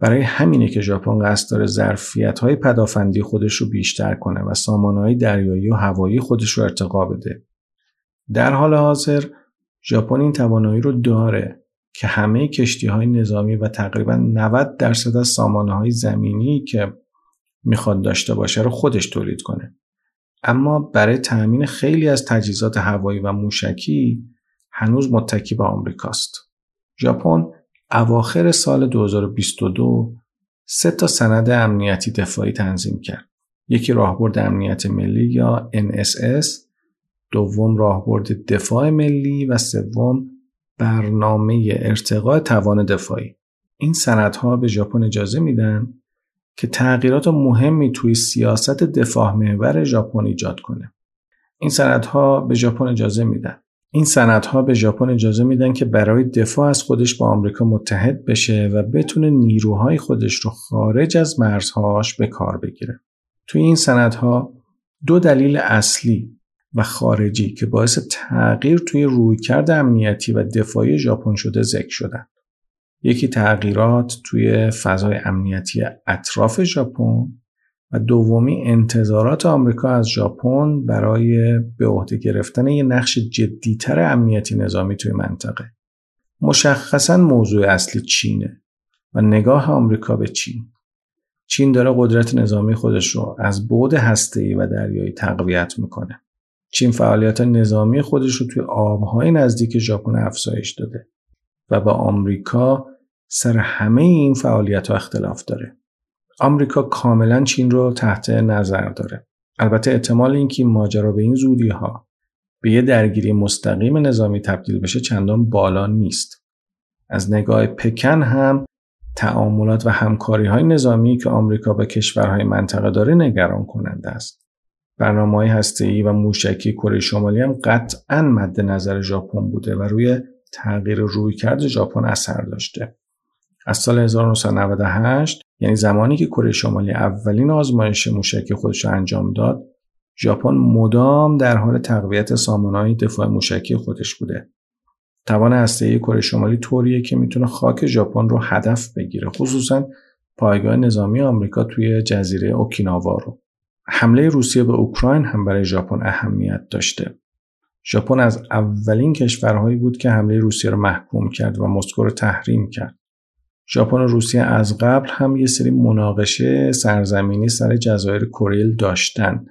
S1: برای همینه که ژاپن قصد داره ظرفیت های پدافندی خودش رو بیشتر کنه و های دریایی و هوایی خودش رو ارتقا بده. در حال حاضر ژاپن این توانایی رو داره که همه کشتی های نظامی و تقریبا 90 درصد از سامانه های زمینی که می‌خواد داشته باشه رو خودش تولید کنه. اما برای تأمین خیلی از تجهیزات هوایی و موشکی هنوز متکی به آمریکاست. ژاپن اواخر سال 2022 سه تا سند امنیتی دفاعی تنظیم کرد. یکی راهبرد امنیت ملی یا NSS، دوم راهبرد دفاع ملی و سوم برنامه ارتقاء توان دفاعی. این سندها به ژاپن اجازه میدن که تغییرات مهمی توی سیاست دفاع محور ژاپن ایجاد کنه. این سندها به ژاپن اجازه میدن این سندها به ژاپن اجازه میدن که برای دفاع از خودش با آمریکا متحد بشه و بتونه نیروهای خودش رو خارج از مرزهاش به کار بگیره. توی این سندها دو دلیل اصلی و خارجی که باعث تغییر توی رویکرد امنیتی و دفاعی ژاپن شده ذکر شدن. یکی تغییرات توی فضای امنیتی اطراف ژاپن و دومی انتظارات آمریکا از ژاپن برای به عهده گرفتن یه نقش جدیتر امنیتی نظامی توی منطقه. مشخصا موضوع اصلی چینه و نگاه آمریکا به چین. چین داره قدرت نظامی خودش رو از بعد هسته‌ای و دریایی تقویت می‌کنه. چین فعالیت نظامی خودش رو توی آبهای نزدیک ژاپن افزایش داده و با آمریکا سر همه این فعالیت ها اختلاف داره. آمریکا کاملا چین رو تحت نظر داره. البته احتمال اینکه این ماجرا به این زودی ها به یه درگیری مستقیم نظامی تبدیل بشه چندان بالا نیست. از نگاه پکن هم تعاملات و همکاری های نظامی که آمریکا با کشورهای منطقه داره نگران کننده است. برنامه های هسته‌ای و موشکی کره شمالی هم قطعا مد نظر ژاپن بوده و روی تغییر رویکرد ژاپن اثر داشته. از سال 1998 یعنی زمانی که کره شمالی اولین آزمایش موشکی خودش رو انجام داد ژاپن مدام در حال تقویت سامانهای دفاع موشکی خودش بوده. توان هسته‌ای کره شمالی طوریه که می‌تونه خاک ژاپن رو هدف بگیره خصوصا پایگاه نظامی آمریکا توی جزیره اوکیناوا رو. حمله روسیه به اوکراین هم برای ژاپن اهمیت داشته. ژاپن از اولین کشورهایی بود که حمله روسیه رو محکوم کرد و مسکو رو تحریم کرد. ژاپن و روسیه از قبل هم یه سری مناقشه سرزمینی سر جزایر کوریل داشتن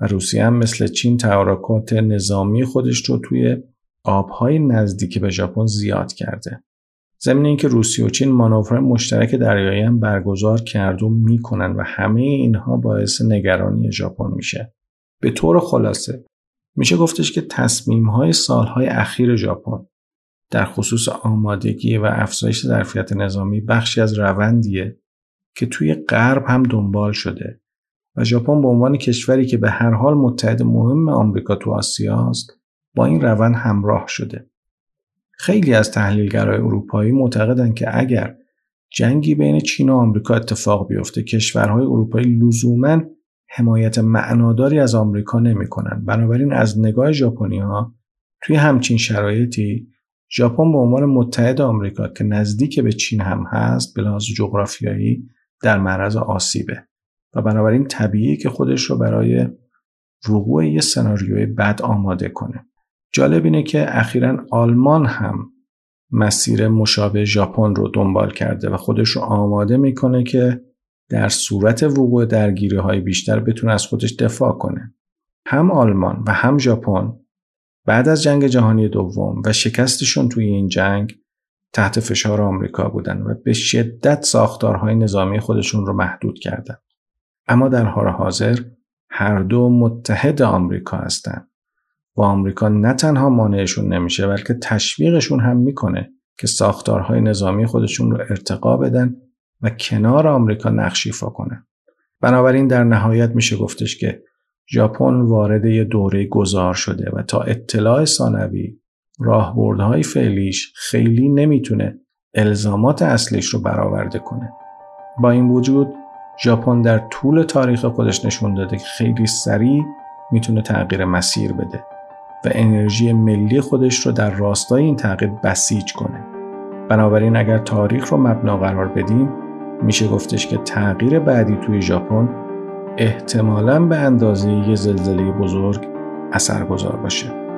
S1: و روسیه هم مثل چین تحرکات نظامی خودش رو توی آبهای نزدیک به ژاپن زیاد کرده. ضمن اینکه روسیه و چین مانورهای مشترک دریایی هم برگزار کرد و می‌کنن و همه اینها باعث نگرانی ژاپن میشه. به طور خلاصه میشه گفتش که تصمیم های سالهای اخیر ژاپن در خصوص آمادگی و افزایش ظرفیت نظامی بخشی از روندیه که توی غرب هم دنبال شده و ژاپن به عنوان کشوری که به هر حال متحد مهم آمریکا تو آسیا است با این روند همراه شده. خیلی از تحلیلگرای اروپایی معتقدند که اگر جنگی بین چین و آمریکا اتفاق بیفته کشورهای اروپایی لزوما حمایت معناداری از آمریکا نمی‌کنن بنابراین از نگاه ژاپنی ها توی همچین شرایطی ژاپن به عنوان متحد آمریکا که نزدیک به چین هم هست به لحاظ جغرافیایی در معرض آسیبه و بنابراین طبیعی که خودش رو برای وقوع یه سناریوی بد آماده کنه جالب اینه که اخیرا آلمان هم مسیر مشابه ژاپن رو دنبال کرده و خودش رو آماده می‌کنه که در صورت وقوع درگیری های بیشتر بتونه از خودش دفاع کنه. هم آلمان و هم ژاپن بعد از جنگ جهانی دوم و شکستشون توی این جنگ تحت فشار آمریکا بودن و به شدت ساختارهای نظامی خودشون رو محدود کردن. اما در حال حاضر هر دو متحد آمریکا هستند و آمریکا نه تنها مانعشون نمیشه بلکه تشویقشون هم می‌کنه که ساختارهای نظامی خودشون رو ارتقا بدن و کنار آمریکا نقش ایفا کنه. بنابراین در نهایت میشه گفتش که ژاپن وارد یه دوره گذار شده و تا اطلاع ثانوی راهبردهای فعلیش خیلی نمی‌تونه الزامات اصلیش رو برآورده کنه. با این وجود ژاپن در طول تاریخ خودش نشون داده که خیلی سریع می‌تونه تغییر مسیر بده و انرژی ملی خودش رو در راستای این تغییر بسیج کنه. بنابراین اگر تاریخ رو مبنا قرار بدیم میشه گفتش که تغییر بعدی توی ژاپن احتمالا به اندازه یه زلزله بزرگ اثرگذار باشه.